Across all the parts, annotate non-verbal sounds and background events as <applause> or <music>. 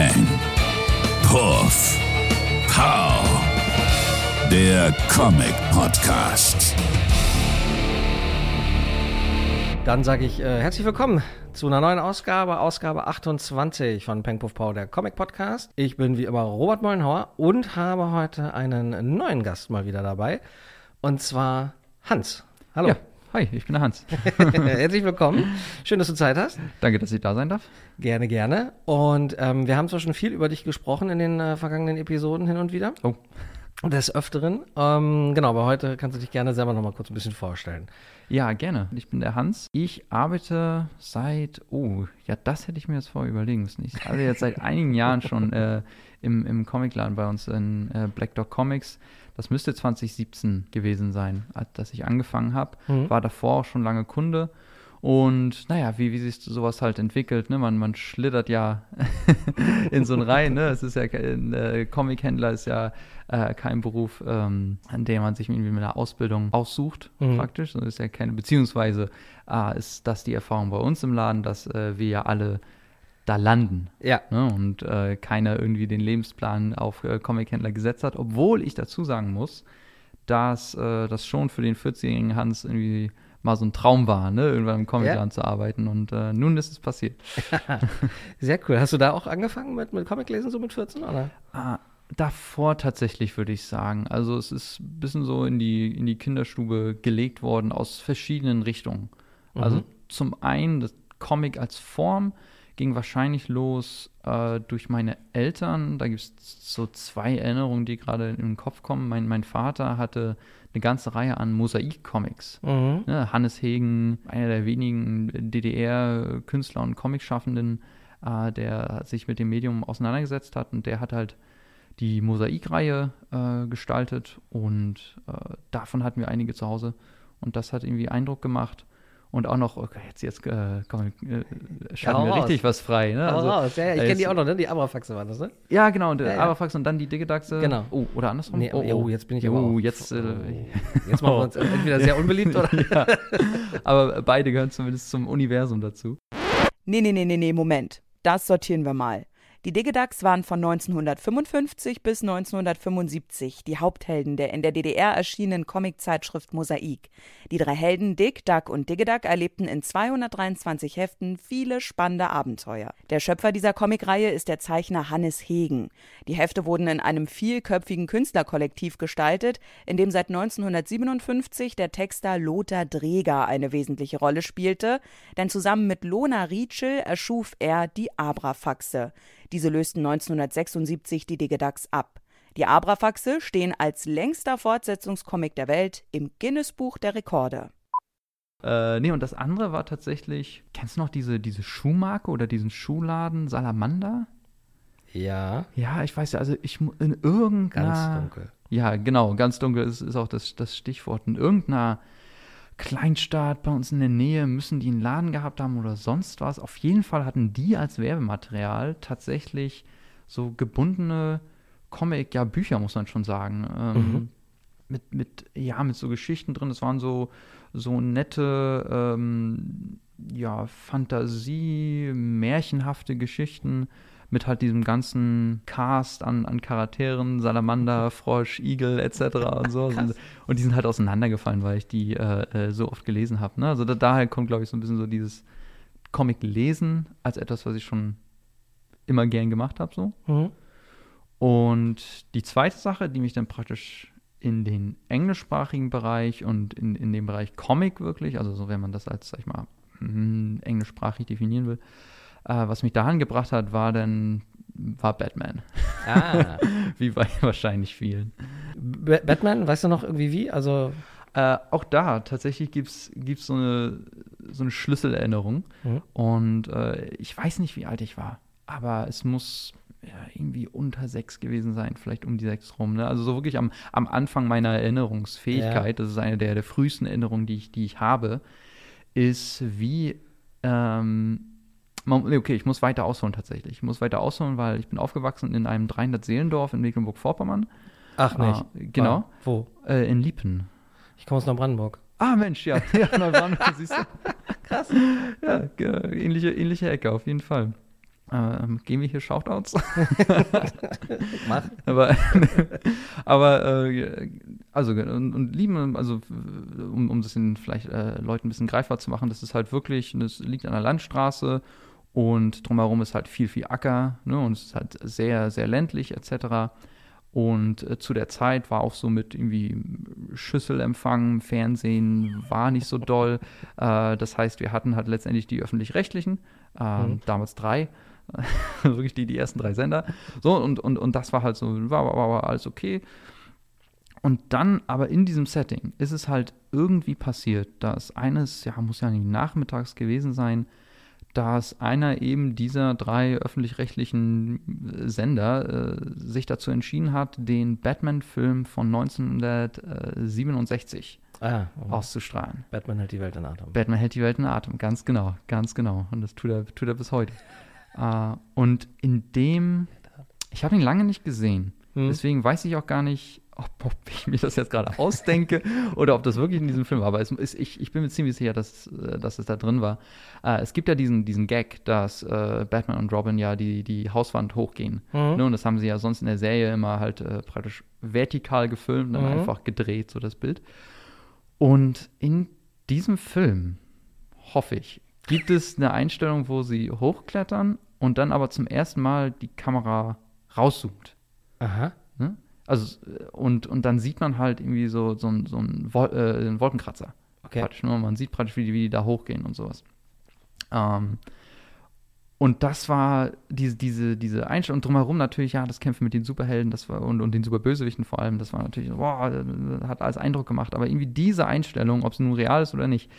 Peng. Puff. Pow. Der Comic Podcast. Dann sage ich äh, herzlich willkommen zu einer neuen Ausgabe, Ausgabe 28 von Peng Puff Pow, der Comic Podcast. Ich bin wie immer Robert Mollenhauer und habe heute einen neuen Gast mal wieder dabei. Und zwar Hans. Hallo. Ja, hi, ich bin der Hans. <laughs> Herzlich willkommen. Schön, dass du Zeit hast. Danke, dass ich da sein darf. Gerne, gerne. Und ähm, wir haben zwar schon viel über dich gesprochen in den äh, vergangenen Episoden hin und wieder. Oh. Des Öfteren. Ähm, genau, aber heute kannst du dich gerne selber noch mal kurz ein bisschen vorstellen. Ja, gerne. Ich bin der Hans. Ich arbeite seit, oh, ja, das hätte ich mir jetzt vorher überlegen müssen. Ich arbeite jetzt seit einigen Jahren schon äh, im, im Comicladen bei uns in äh, Black Dog Comics. Das müsste 2017 gewesen sein, als dass ich angefangen habe. Mhm. War davor auch schon lange Kunde. Und naja, wie, wie sich sowas halt entwickelt, ne? Man, man schlittert ja <laughs> in so einen Reihen, ne? Es ist ja kein äh, Comic-Händler ist ja äh, kein Beruf, ähm, an dem man sich irgendwie mit einer Ausbildung aussucht, Mhm. praktisch. Das ist ja keine, beziehungsweise äh, ist das die Erfahrung bei uns im Laden, dass äh, wir ja alle da landen. Ja. Ne? Und äh, keiner irgendwie den Lebensplan auf äh, Comic-Händler gesetzt hat, obwohl ich dazu sagen muss, dass äh, das schon für den 40-jährigen Hans irgendwie mal so ein Traum war, ne? irgendwann im Comicladen zu arbeiten. Und äh, nun ist es passiert. <laughs> Sehr cool. Hast du da auch angefangen mit, mit Comiclesen, so mit 14, oder? Ah, davor tatsächlich, würde ich sagen. Also es ist ein bisschen so in die, in die Kinderstube gelegt worden aus verschiedenen Richtungen. Also zum einen, das Comic als Form ging wahrscheinlich los äh, durch meine Eltern. Da gibt es so zwei Erinnerungen, die gerade in den Kopf kommen. Mein, mein Vater hatte eine ganze Reihe an Mosaik-Comics. Mhm. Ne, Hannes Hegen, einer der wenigen DDR-Künstler und Comicschaffenden, äh, der sich mit dem Medium auseinandergesetzt hat und der hat halt die Mosaikreihe äh, gestaltet und äh, davon hatten wir einige zu Hause und das hat irgendwie Eindruck gemacht. Und auch noch, okay, jetzt, jetzt äh, komm, äh, schalten hau wir richtig was frei. Ne? Also, raus. Ja, ja, ich äh, kenne die auch noch, ne? Die Abrafaxe waren das, ne? Ja, genau, und der Ja, ja. Aberfax und dann die Diggedachse. Genau. Oh, oder andersrum? Nee, oh, oh, jetzt bin ich aber oh, auch- jetzt, äh, Jetzt machen wir uns <laughs> entweder sehr unbeliebt oder. <laughs> ja. Aber beide gehören zumindest zum Universum dazu. Nee, nee, nee, nee, nee, Moment. Das sortieren wir mal. Die Digidax waren von 1955 bis 1975 die Haupthelden der in der DDR erschienenen Comiczeitschrift Mosaik. Die drei Helden Dick, Duck und Digidack erlebten in 223 Heften viele spannende Abenteuer. Der Schöpfer dieser Comicreihe ist der Zeichner Hannes Hegen. Die Hefte wurden in einem vielköpfigen Künstlerkollektiv gestaltet, in dem seit 1957 der Texter Lothar Dreger eine wesentliche Rolle spielte, denn zusammen mit Lona Rietschel erschuf er die Abrafaxe. Diese lösten 1976 die Digidax ab. Die Abrafaxe stehen als längster Fortsetzungscomic der Welt im Guinness-Buch der Rekorde. Äh, nee, und das andere war tatsächlich, kennst du noch diese, diese Schuhmarke oder diesen Schuhladen Salamander? Ja. Ja, ich weiß ja, also ich in irgendeiner. Ganz dunkel. Ja, genau, ganz dunkel ist, ist auch das, das Stichwort. In irgendeiner Kleinstadt bei uns in der Nähe müssen die einen Laden gehabt haben oder sonst was. Auf jeden Fall hatten die als Werbematerial tatsächlich so gebundene Comic, ja, Bücher, muss man schon sagen. Ähm, mit, mit, ja, mit so Geschichten drin. Es waren so, so nette, ähm, ja, Fantasie, märchenhafte Geschichten mit halt diesem ganzen Cast an, an Charakteren, Salamander, Frosch, Igel etc. und so. und, und die sind halt auseinandergefallen, weil ich die äh, äh, so oft gelesen habe. Ne? Also da, daher kommt, glaube ich, so ein bisschen so dieses Comic-Lesen als etwas, was ich schon immer gern gemacht habe. So. Mhm. Und die zweite Sache, die mich dann praktisch in den englischsprachigen Bereich und in, in den Bereich Comic wirklich, also so wenn man das als, sag ich mal, mm, englischsprachig definieren will, äh, was mich dahin gebracht hat, war dann, war Batman. Ah. <laughs> Wie bei wahrscheinlich vielen. B Batman, weißt du noch irgendwie wie? Also. Äh, auch da tatsächlich gibt es so eine, so eine Schlüsselerinnerung. Mhm. Und äh, ich weiß nicht, wie alt ich war, aber es muss ja, irgendwie unter sechs gewesen sein, vielleicht um die sechs rum. Ne? Also so wirklich am, am Anfang meiner Erinnerungsfähigkeit, das ist eine der, der frühesten Erinnerungen, die ich, die ich habe, ist wie, ähm, man- okay, ich muss weiter ausholen tatsächlich. Ich muss weiter ausholen, weil ich bin aufgewachsen in einem 300-Seelendorf in Mecklenburg-Vorpommern, Ach nicht. Ah, genau. Ah, wo? äh, in Liepen. Ich komme aus Neubrandenburg. Ah, Mensch, ja. <laughs> ja Neubrandenburg, siehst du. <laughs> Krass. Ja, ähnliche, ähnliche Ecke, auf jeden Fall. Ähm, geben wir hier Shoutouts? <laughs> Mach. aber aber äh, also und, und lieben, also um, um das in vielleicht äh, Leuten ein bisschen greifbar zu machen, das ist halt wirklich, das liegt an der Landstraße und drumherum ist halt viel, viel Acker ne, und es ist halt sehr, sehr ländlich etc. Und äh, zu der Zeit war auch so mit irgendwie Schüsselempfang, Fernsehen war nicht so doll. Äh, das heißt, wir hatten halt letztendlich die öffentlich-rechtlichen, äh, Mhm. damals drei, <laughs> wirklich die, die ersten drei Sender. So, und, und, und das war halt so, war, war, war alles okay. Und dann aber in diesem Setting ist es halt irgendwie passiert, dass eines, ja, muss ja nicht nachmittags gewesen sein, dass einer eben dieser drei öffentlich-rechtlichen äh, Sender äh, sich dazu entschieden hat, den Batman-Film von 1967 Ah, oh. auszustrahlen. Batman hält die Welt in Atem. Batman hält die Welt in Atem, ganz genau, ganz genau. Und das tut er, tut er bis heute. äh, und in dem, ich habe ihn lange nicht gesehen, Hm. deswegen weiß ich auch gar nicht, ob, ich mir das jetzt gerade ausdenke oder ob das wirklich in diesem Film war. Aber es ist, ich, ich bin mir ziemlich sicher, dass, äh, dass es da drin war. Äh, es gibt ja diesen, diesen Gag, dass äh, Batman und Robin ja die, die Hauswand hochgehen. Mhm. Ne? Und das haben sie ja sonst in der Serie immer halt äh, praktisch vertikal gefilmt und dann Mhm. einfach gedreht, so das Bild. Und in diesem Film, hoffe ich, gibt es eine Einstellung, wo sie hochklettern und dann aber zum ersten Mal die Kamera rauszoomt. Aha. Ne? Also, und, und dann sieht man halt irgendwie so, so, so einen, Wol äh, einen Wolkenkratzer. Okay. Praktisch, ne? Man sieht praktisch, wie die, wie die da hochgehen und sowas. Ähm, und das war diese, diese, diese Einstellung. Und drumherum natürlich, ja, das Kämpfen mit den Superhelden das war, und, und den Superbösewichten vor allem, das war natürlich, boah, äh, hat alles Eindruck gemacht. Aber irgendwie diese Einstellung, ob sie nun real ist oder nicht,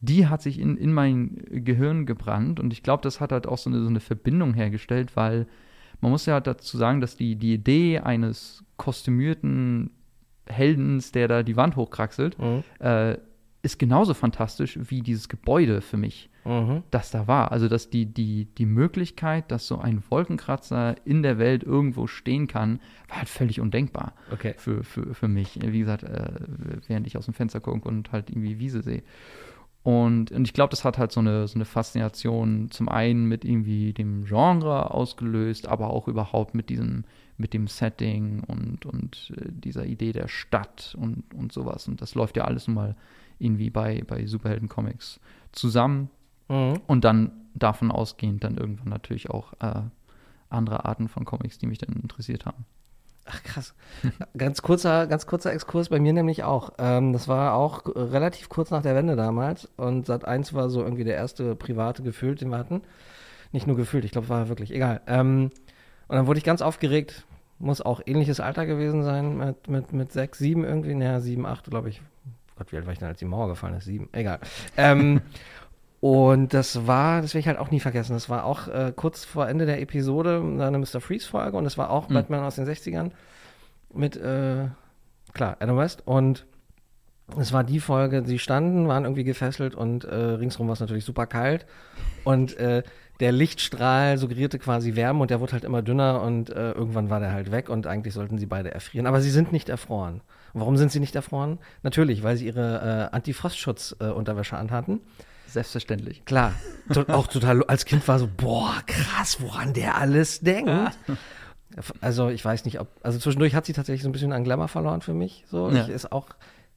die hat sich in, in mein Gehirn gebrannt. Und ich glaube, das hat halt auch so eine, so eine Verbindung hergestellt, weil man muss ja halt dazu sagen, dass die, die Idee eines kostümierten Heldens, der da die Wand hochkraxelt, Mhm. äh, ist genauso fantastisch wie dieses Gebäude für mich, Mhm. das da war. Also, dass die, die, die Möglichkeit, dass so ein Wolkenkratzer in der Welt irgendwo stehen kann, war halt völlig undenkbar Okay. für, für, für mich. Wie gesagt, äh, während ich aus dem Fenster gucke und halt irgendwie Wiese sehe. Und, und ich glaube, das hat halt so eine, so eine Faszination zum einen mit irgendwie dem Genre ausgelöst, aber auch überhaupt mit diesem, mit dem Setting und, und äh, dieser Idee der Stadt und, und sowas. Und das läuft ja alles nun mal irgendwie bei, bei Superhelden-Comics zusammen. Mhm. Und dann davon ausgehend dann irgendwann natürlich auch äh, andere Arten von Comics, die mich dann interessiert haben. Ach krass. ganz kurzer, ganz kurzer Exkurs bei mir nämlich auch. Ähm, das war auch relativ kurz nach der Wende damals und Sat 1 war so irgendwie der erste private gefühlt, den wir hatten. Nicht nur gefühlt, ich glaube, war wirklich egal. Ähm, und dann wurde ich ganz aufgeregt. Muss auch ähnliches Alter gewesen sein, mit, mit, mit sechs, sieben irgendwie. Naja, sieben, acht, glaube ich. Gott, wie alt war ich denn, als die Mauer gefallen ist? Sieben, egal. Ähm, und das war, das werde ich halt auch nie vergessen. Das war auch äh, kurz vor Ende der Episode eine Mr. Freeze-Folge und das war auch Mhm. Batman aus den 60ern mit, äh, klar, Adam West. Und es war die Folge, sie standen, waren irgendwie gefesselt und äh, ringsrum war es natürlich super kalt. Und äh, der Lichtstrahl suggerierte quasi Wärme und der wurde halt immer dünner und äh, irgendwann war der halt weg und eigentlich sollten sie beide erfrieren. Aber sie sind nicht erfroren. Warum sind sie nicht erfroren? Natürlich, weil sie ihre äh, Antifrostschutz-Unterwäsche anhatten. Selbstverständlich. Klar, auch total, als Kind war so, boah, krass, woran der alles denkt. Also ich weiß nicht, ob, also zwischendurch hat sie tatsächlich so ein bisschen an Glamour verloren für mich. So, Ja. ich ist auch,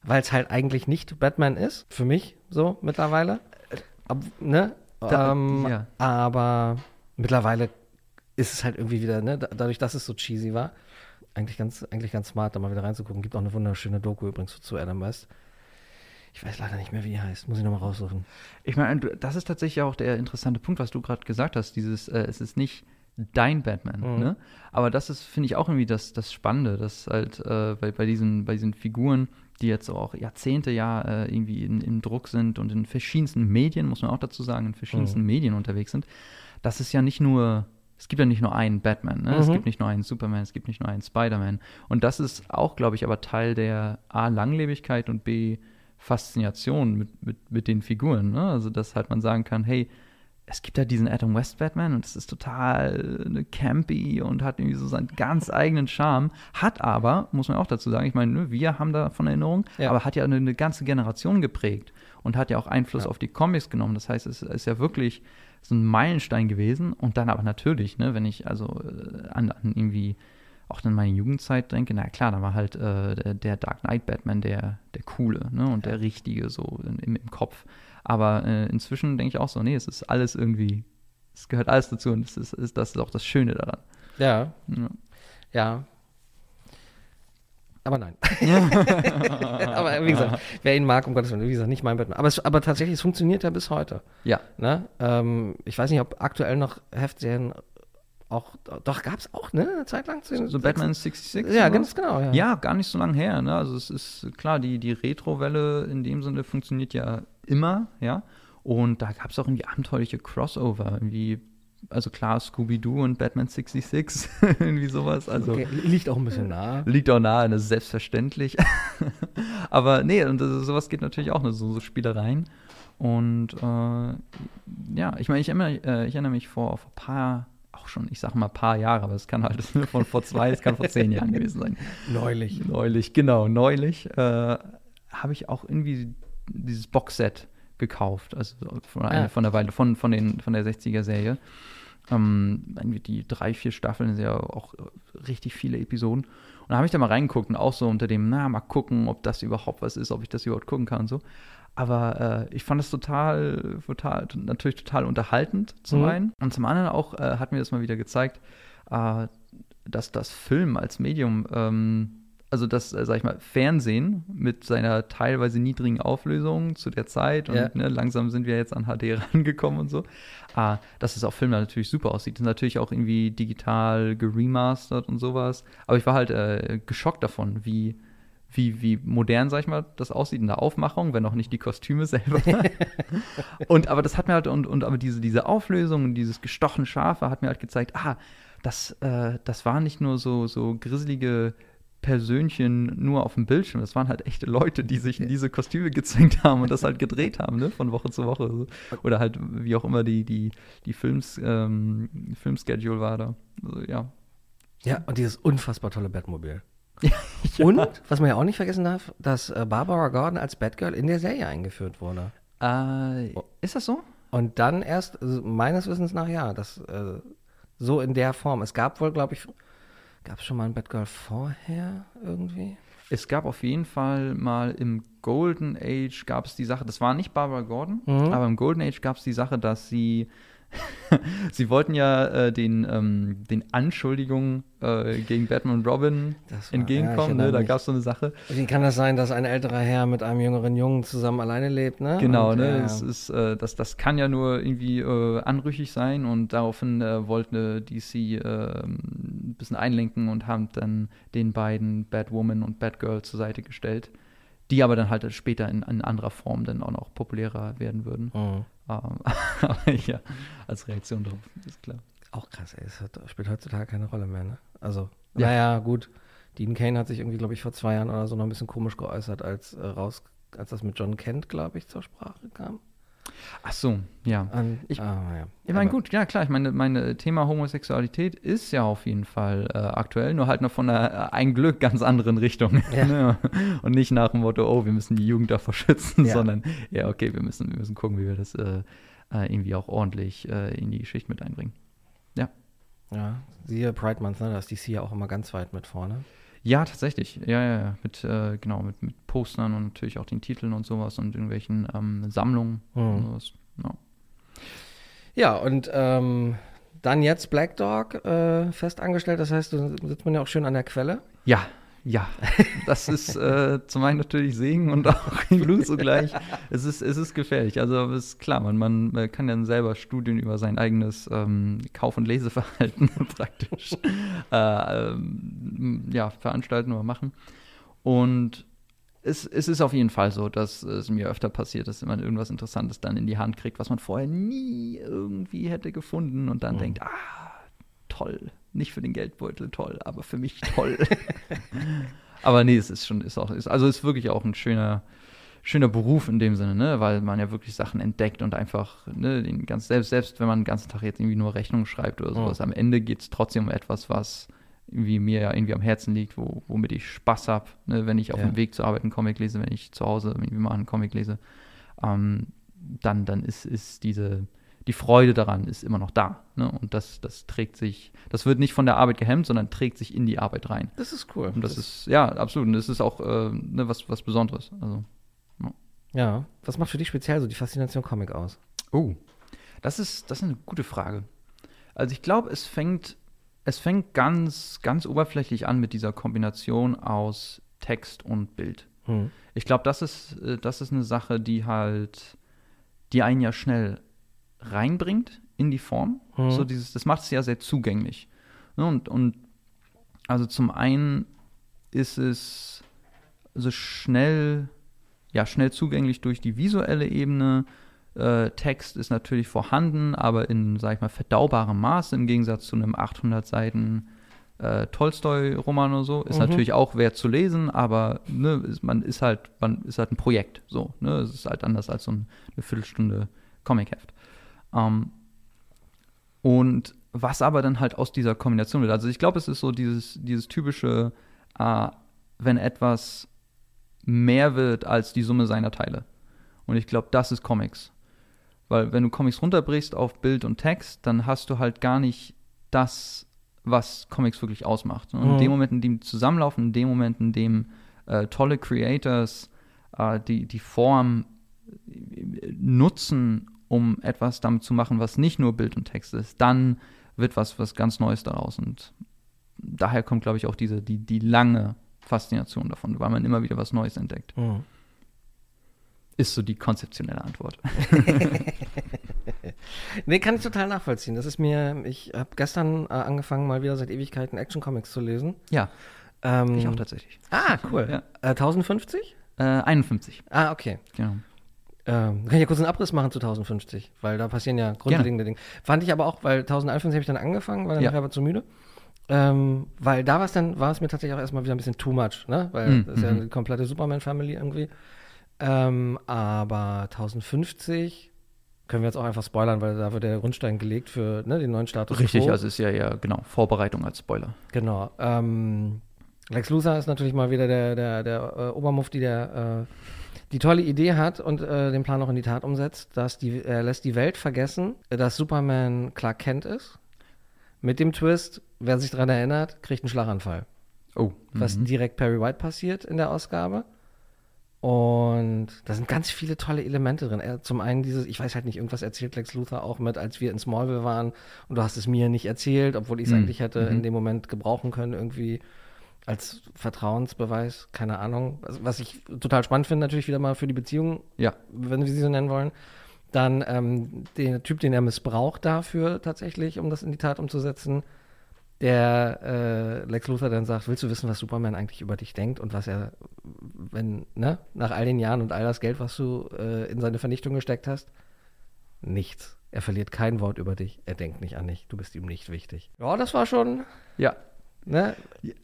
weil es halt eigentlich nicht Batman ist, für mich so mittlerweile. Ab, ne? Da- ähm, ja. Aber mittlerweile ist es halt irgendwie wieder, ne, da, dadurch, dass es so cheesy war, eigentlich ganz, eigentlich ganz smart, da mal wieder reinzugucken. Gibt auch eine wunderschöne Doku übrigens zu Adam West. Ich weiß leider nicht mehr, wie die heißt. Muss ich nochmal raussuchen. Ich meine, das ist tatsächlich auch der interessante Punkt, was du gerade gesagt hast. Dieses, äh, es ist nicht dein Batman, Mhm. ne? Aber das ist, finde ich, auch irgendwie das, das Spannende, dass halt äh, bei, bei, diesen, bei diesen Figuren, die jetzt auch Jahrzehnte ja äh, irgendwie in, in Druck sind und in verschiedensten Medien, muss man auch dazu sagen, in verschiedensten Mhm. Medien unterwegs sind, das ist ja nicht nur, es gibt ja nicht nur einen Batman, ne? es Mhm. gibt nicht nur einen Superman, es gibt nicht nur einen Spider-Man. Und das ist auch, glaube ich, aber Teil der A, Langlebigkeit und B, Faszination mit, mit, mit den Figuren. Ne? Also, dass halt man sagen kann, hey, es gibt ja diesen Adam West Batman und es ist total äh, campy und hat irgendwie so seinen ganz eigenen Charme. Hat aber, muss man auch dazu sagen, ich meine, ne, wir haben davon Erinnerung, Ja. aber hat ja eine, eine ganze Generation geprägt und hat ja auch Einfluss Ja. auf die Comics genommen. Das heißt, es ist ja wirklich so ein Meilenstein gewesen. Und dann aber natürlich, ne, wenn ich also äh, an, an irgendwie auch dann meine Jugendzeit denke, na klar, da war halt äh, der, Dark Knight Batman der, der coole ne, und der richtige so im, im Kopf. Aber äh, inzwischen denke ich auch so, nee, es ist alles irgendwie, es gehört alles dazu und es ist, ist, das ist auch das Schöne daran. Ja, Ja. ja. Aber nein. <laughs> aber wie gesagt, wer ihn mag, um Gottes Willen, wie gesagt, nicht mein Batman. Aber, es, aber tatsächlich, es funktioniert ja bis heute. ja. Ne? Ähm, ich weiß nicht, ob aktuell noch Heftserien auch, doch gab es auch, ne, eine Zeit lang. den So Batman 66? Ja, ganz genau, ja. Ja, gar nicht so lange her. Ne? Also es ist klar, die, die Retro-Welle in dem Sinne funktioniert ja immer, ja. Und da gab es auch irgendwie abenteuerliche Crossover, irgendwie, also klar, Scooby-Doo und Batman 66, <laughs> irgendwie sowas. Also Okay, liegt auch ein bisschen nah. liegt auch nahe, das ist selbstverständlich. <laughs> Aber nee, und das, sowas geht natürlich auch, ne? so, so Spielereien. Und äh, ja, ich meine, ich, erinnere- äh, ich erinnere mich vor, vor ein paar, auch schon, ich sag mal paar Jahre, aber es kann halt <laughs> von vor zwei, es kann vor zehn Jahren gewesen sein. Neulich. Neulich, genau, neulich äh, habe ich auch irgendwie dieses Boxset gekauft, also von, einer, von der Weile, von, von, den, von der 60er-Serie. Ähm, die drei, vier Staffeln sind ja auch richtig viele Episoden. Und da habe ich da mal reingeguckt und auch so unter dem, na, mal gucken, ob das überhaupt was ist, ob ich das überhaupt gucken kann und so. Aber äh, ich fand das total, total, natürlich total unterhaltend zum Mhm. einen. Und zum anderen auch äh, hat mir das mal wieder gezeigt, äh, dass das Film als Medium, ähm, also das, äh, sag ich mal, Fernsehen mit seiner teilweise niedrigen Auflösung zu der Zeit und Ja. ne, langsam sind wir jetzt an HD <laughs> rangekommen und so, äh, dass es auf Film natürlich super aussieht. Das ist natürlich auch irgendwie digital geremastert und sowas. Aber ich war halt äh, geschockt davon, wie, wie, wie modern, sag ich mal, das aussieht in der Aufmachung, wenn auch nicht die Kostüme selber. <laughs> und aber das hat mir halt, und, und aber diese, diese Auflösung und dieses gestochen Schafe hat mir halt gezeigt, ah, das, äh, das waren nicht nur so, so grisselige Persönchen nur auf dem Bildschirm, das waren halt echte Leute, die sich in diese Kostüme gezwängt haben und das halt gedreht haben, ne, von Woche zu Woche. so. Oder halt, wie auch immer die, die, die Films, ähm, Filmschedule war da. Also, ja. Ja, und dieses unfassbar tolle Batmobil. <laughs> Und, was man ja auch nicht vergessen darf, dass äh, Barbara Gordon als Batgirl in der Serie eingeführt wurde. Äh, ist das so? Und dann erst, also meines Wissens nach, ja, das äh, so in der Form. Es gab wohl, glaube ich, gab es schon mal ein Batgirl vorher irgendwie? Es gab auf jeden Fall mal im Golden Age gab es die Sache, das war nicht Barbara Gordon, Mhm. aber im Golden Age gab es die Sache, dass sie <laughs> sie wollten ja äh, den, ähm, den Anschuldigungen äh, gegen Batman und Robin Das war- entgegenkommen. ja, ne? Da gab es so eine Sache. Wie kann das sein, dass ein älterer Herr mit einem jüngeren Jungen zusammen alleine lebt, ne? Genau, Und, ne? äh, Es ist, äh, das, das kann ja nur irgendwie äh, anrüchig sein und daraufhin äh, wollte DC äh, ein bisschen einlenken und haben dann den beiden Batwoman und Batgirl zur Seite gestellt, die aber dann halt später in, in anderer Form dann auch noch populärer werden würden. mhm. Ähm, <laughs> aber ja, als Reaktion darauf, ist klar. Auch krass, ey. Es hat, spielt heutzutage keine Rolle mehr, ne? Also, Ja. naja, gut. Dean Kane hat sich irgendwie, glaube ich, vor zwei Jahren oder so noch ein bisschen komisch geäußert, als äh, raus, als das mit John Kent, glaube ich, zur Sprache kam. Ach so, ja. An, Ich- ah, ja. Ich meine, gut, ja klar, ich meine, mein Thema Homosexualität ist ja auf jeden Fall äh, aktuell, nur halt noch von einer, äh, ein Glück ganz anderen Richtung. Ja. <laughs> ne? Und nicht nach dem Motto, oh, wir müssen die Jugend davor schützen, Ja. sondern ja, okay, wir müssen, wir müssen gucken, wie wir das äh, äh, irgendwie auch ordentlich äh, in die Geschichte mit einbringen. Ja, siehe Pride Month, ne? Da ist DC ja auch immer ganz weit mit vorne. Ja, tatsächlich. Ja, ja, ja. Mit, äh, genau, mit, mit Postern und natürlich auch den Titeln und sowas und irgendwelchen ähm, Sammlungen Mhm. und sowas. Ja. Ja, und ähm, dann jetzt Black Dog äh, fest angestellt. Das heißt, da sitzt man ja auch schön an der Quelle. Ja, ja. Das ist äh, zum einen natürlich Segen und auch <laughs> Fluch zugleich. Es ist, es ist gefährlich. Also es ist klar, man, man kann dann selber Studien über sein eigenes ähm, Kauf- und Leseverhalten <laughs> praktisch äh, ähm, ja, veranstalten oder machen. Und es, es ist auf jeden Fall so, dass es mir öfter passiert, dass man irgendwas Interessantes dann in die Hand kriegt, was man vorher nie irgendwie hätte gefunden und dann Mhm. denkt, ah, toll. Nicht für den Geldbeutel toll, aber für mich toll. <laughs> aber nee, es ist schon, ist auch, ist, also ist wirklich auch ein schöner, schöner Beruf in dem Sinne, ne, weil man ja wirklich Sachen entdeckt und einfach, ne, den ganz, selbst, selbst wenn man den ganzen Tag jetzt irgendwie nur Rechnungen schreibt oder sowas, am Ende geht es trotzdem um etwas, was irgendwie mir ja irgendwie am Herzen liegt, wo, womit ich Spaß habe, ne, wenn ich auf Ja. dem Weg zur Arbeit einen Comic lese, wenn ich zu Hause irgendwie mal einen Comic lese, ähm, dann, dann ist, ist diese, die Freude daran ist immer noch da. Ne? Und das, das trägt sich, das wird nicht von der Arbeit gehemmt, sondern trägt sich in die Arbeit rein. Das ist cool. Und das, ist, ja, absolut. Und das ist auch äh, ne, was, was Besonderes. Also, Ja. Was macht für dich speziell so die Faszination Comic aus? oh, das ist, das ist eine gute Frage. Also ich glaube, es fängt, es fängt ganz, ganz oberflächlich an mit dieser Kombination aus Text und Bild. Hm. Ich glaube, das ist, äh, das ist eine Sache, die halt, die einen ja schnell reinbringt in die Form. Mhm. So dieses, das macht es ja sehr zugänglich. Ne? Und, und also zum einen ist es so schnell, ja, schnell zugänglich durch die visuelle Ebene. Äh, Text ist natürlich vorhanden, aber in, sag ich mal, verdaubarem Maße im Gegensatz zu einem 800 Seiten äh, Tolstoi-Roman oder so. Ist Mhm. natürlich auch wert zu lesen, aber ne, ist, man ist halt, man ist halt ein Projekt. So, ne? Es ist halt anders als so ein, eine Viertelstunde Comicheft. Ähm, und was aber dann halt aus dieser Kombination wird. Also ich glaube, es ist so dieses, dieses typische, äh, wenn etwas mehr wird als die Summe seiner Teile. Und ich glaube, das ist Comics. Weil wenn du Comics runterbrichst auf Bild und Text, dann hast du halt gar nicht das, was Comics wirklich ausmacht. Und Mhm. in dem Moment, in dem die zusammenlaufen, in dem Moment, in dem äh, tolle Creators äh, die, die Form äh, nutzen, um etwas damit zu machen, was nicht nur Bild und Text ist, dann wird was, was ganz Neues daraus. Und daher kommt, glaube ich, auch diese, die, die lange Faszination davon, weil man immer wieder was Neues entdeckt. Hm. Ist so die konzeptionelle Antwort. <laughs> Nee, kann ich total nachvollziehen. Das ist mir, ich habe gestern äh, angefangen, mal wieder seit Ewigkeiten Action-Comics zu lesen. Ja, Ähm, ich auch tatsächlich. Ah, cool. Ja. Äh, 1050? Äh, 51, Ah, okay. genau. Ähm, kann ich ja kurz einen Abriss machen zu 1050, weil da passieren ja grundlegende Dinge. Fand ich aber auch, weil 1051 habe ich dann angefangen, weil dann Ja. nachher war zu müde. Ähm, weil da war es dann, war es mir tatsächlich auch erstmal wieder ein bisschen too much, ne? Weil Mhm, das ist ja mhm. eine komplette Superman-Family irgendwie. Ähm, aber 1050 können wir jetzt auch einfach spoilern, weil da wird der Grundstein gelegt für ne, den neuen Status Richtig, also ist ja ja genau Vorbereitung als Spoiler. Genau. Ähm, Lex Luthor ist natürlich mal wieder der, der, der äh, Obermufti, der äh, die tolle Idee hat und äh, den Plan auch in die Tat umsetzt, dass die, er lässt die Welt vergessen, dass Superman Clark Kent ist. Mit dem Twist, wer sich daran erinnert, kriegt einen Schlaganfall. Oh, Was mhm. direkt Perry White passiert in der Ausgabe. Und da sind ganz viele tolle Elemente drin. Zum einen dieses, ich weiß halt nicht, irgendwas erzählt Lex Luthor auch mit, als wir in Smallville waren und du hast es mir nicht erzählt, obwohl ich es Mhm. eigentlich hätte Mhm. in dem Moment gebrauchen können, irgendwie als Vertrauensbeweis, keine Ahnung. Was, was ich total spannend finde, natürlich wieder mal für die Beziehung, ja, wenn wir sie so nennen wollen. Dann ähm, der Typ, den er missbraucht dafür tatsächlich, um das in die Tat umzusetzen, der äh, Lex Luthor dann sagt, willst du wissen, was Superman eigentlich über dich denkt und was er, wenn, ne, nach all den Jahren und all das Geld, was du äh, in seine Vernichtung gesteckt hast? Nichts. Er verliert kein Wort über dich. Er denkt nicht an dich. Du bist ihm nicht wichtig. Ja, das war schon, ja, ne,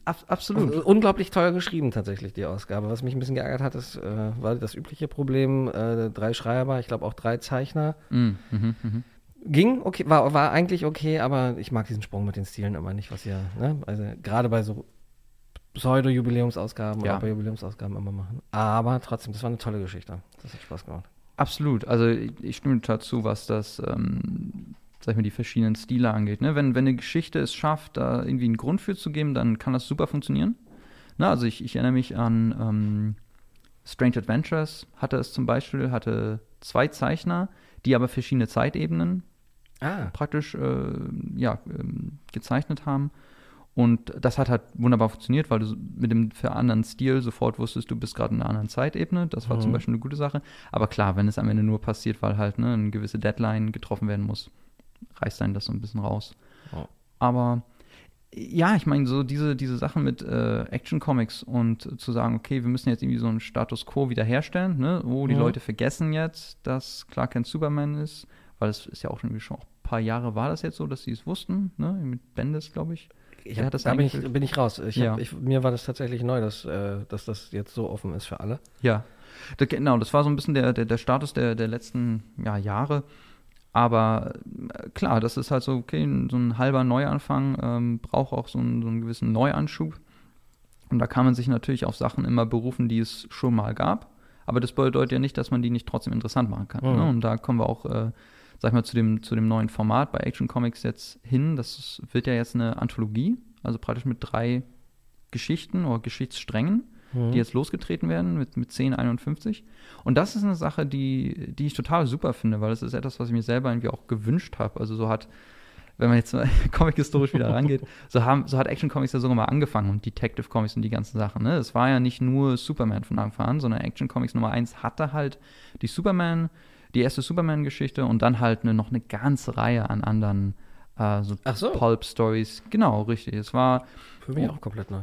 ab, absolut. also unglaublich toll geschrieben tatsächlich, die Ausgabe. Was mich ein bisschen geärgert hat, ist, äh, war das übliche Problem, äh, drei Schreiber, ich glaube auch drei Zeichner. Mhm, mhm, mhm. Ging, okay, war, war eigentlich okay, aber ich mag diesen Sprung mit den Stilen immer nicht, was ihr, ne, also gerade bei so Pseudo-Jubiläumsausgaben Ja. oder bei Jubiläumsausgaben immer machen. Aber trotzdem, das war eine tolle Geschichte. Das hat Spaß gemacht. Absolut. Also ich, ich stimme dazu, was das, ähm, sag ich mal, die verschiedenen Stile angeht. Ne? Wenn, wenn eine Geschichte es schafft, da irgendwie einen Grund für zu geben, dann kann das super funktionieren. Na, also ich, ich erinnere mich an ähm, Strange Adventures hatte es zum Beispiel, hatte zwei Zeichner, die aber verschiedene Zeitebenen Ah, praktisch äh, ja, ähm, gezeichnet haben. Und das hat halt wunderbar funktioniert, weil du mit dem für anderen Stil sofort wusstest, du bist gerade in einer anderen Zeitebene. Das war zum Mhm. Beispiel eine gute Sache. Aber klar, wenn es am Ende nur passiert, weil halt ne, eine gewisse Deadline getroffen werden muss, reißt einen das so ein bisschen raus. Ja. Aber ja, ich meine, so diese, diese Sachen mit äh, Action-Comics und zu sagen, okay, wir müssen jetzt irgendwie so einen Status quo wiederherstellen, ne? Oh, die Mhm. Leute vergessen jetzt, dass Clark Kent Superman ist, weil es ist ja auch schon, schon auch ein paar Jahre war das jetzt so, dass sie es wussten, ne? Mit Bendis, glaube ich. ich hab, das da bin ich, bin ich raus. Ich Ja. hab, ich, mir war das tatsächlich neu, dass, äh, dass das jetzt so offen ist für alle. Ja, da, genau, das war so ein bisschen der, der, der Status der, der letzten ja, Jahre. Aber äh, klar, das ist halt so, okay, so ein halber Neuanfang ähm, braucht auch so einen, so einen gewissen Neuanschub. Und da kann man sich natürlich auf Sachen immer berufen, die es schon mal gab. Aber das bedeutet ja nicht, dass man die nicht trotzdem interessant machen kann. Mhm. Ne? Und da kommen wir auch äh, sag ich mal, zu dem, zu dem neuen Format bei Action Comics jetzt hin. Das wird ja jetzt eine Anthologie, also praktisch mit drei Geschichten oder Geschichtssträngen, Mhm. die jetzt losgetreten werden mit, mit 1051. Und das ist eine Sache, die, die ich total super finde, weil das ist etwas, was ich mir selber irgendwie auch gewünscht habe. Also so hat, wenn man jetzt <laughs> mal comic-historisch wieder rangeht, so, haben, so hat Action Comics ja sogar mal angefangen und Detective Comics und die ganzen Sachen. Ne? Es war ja nicht nur Superman von Anfang an, sondern Action Comics Nummer 1 hatte halt die Superman, die erste Superman-Geschichte und dann halt eine, noch eine ganze Reihe an anderen äh, so. Pulp-Stories. Genau, richtig. Es war Für mich Oh. auch komplett neu.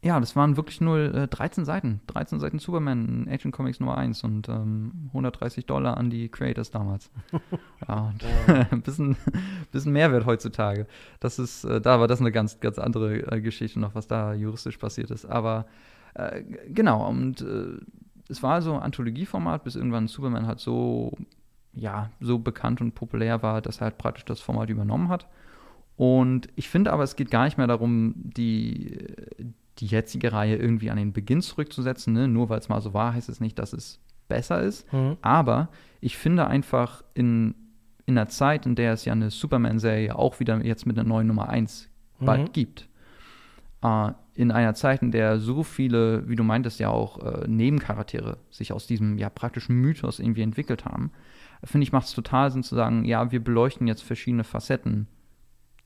Ja, das waren wirklich nur äh, 13 Seiten. 13 Seiten Superman, Action Comics Nummer 1 und ähm, 130 Dollar an die Creators damals. <laughs> ja, und ein <laughs> bisschen, bisschen Mehrwert heutzutage. Das ist, äh, da war das eine ganz, ganz andere äh, Geschichte noch, was da juristisch passiert ist. Aber äh, genau, und äh, es war so ein Anthologieformat, bis irgendwann Superman halt so, ja, so bekannt und populär war, dass er halt praktisch das Format übernommen hat. Und ich finde aber, es geht gar nicht mehr darum, die, die jetzige Reihe irgendwie an den Beginn zurückzusetzen. Ne? Nur weil es mal so war, heißt es nicht, dass es besser ist. Mhm. Aber ich finde einfach in, in einer Zeit, in der es ja eine Superman-Serie auch wieder jetzt mit einer neuen Nummer 1 bald Mhm. gibt, äh, in einer Zeit, in der so viele, wie du meintest, ja auch äh, Nebencharaktere sich aus diesem ja praktischen Mythos irgendwie entwickelt haben, finde ich, macht es total Sinn zu sagen, ja, wir beleuchten jetzt verschiedene Facetten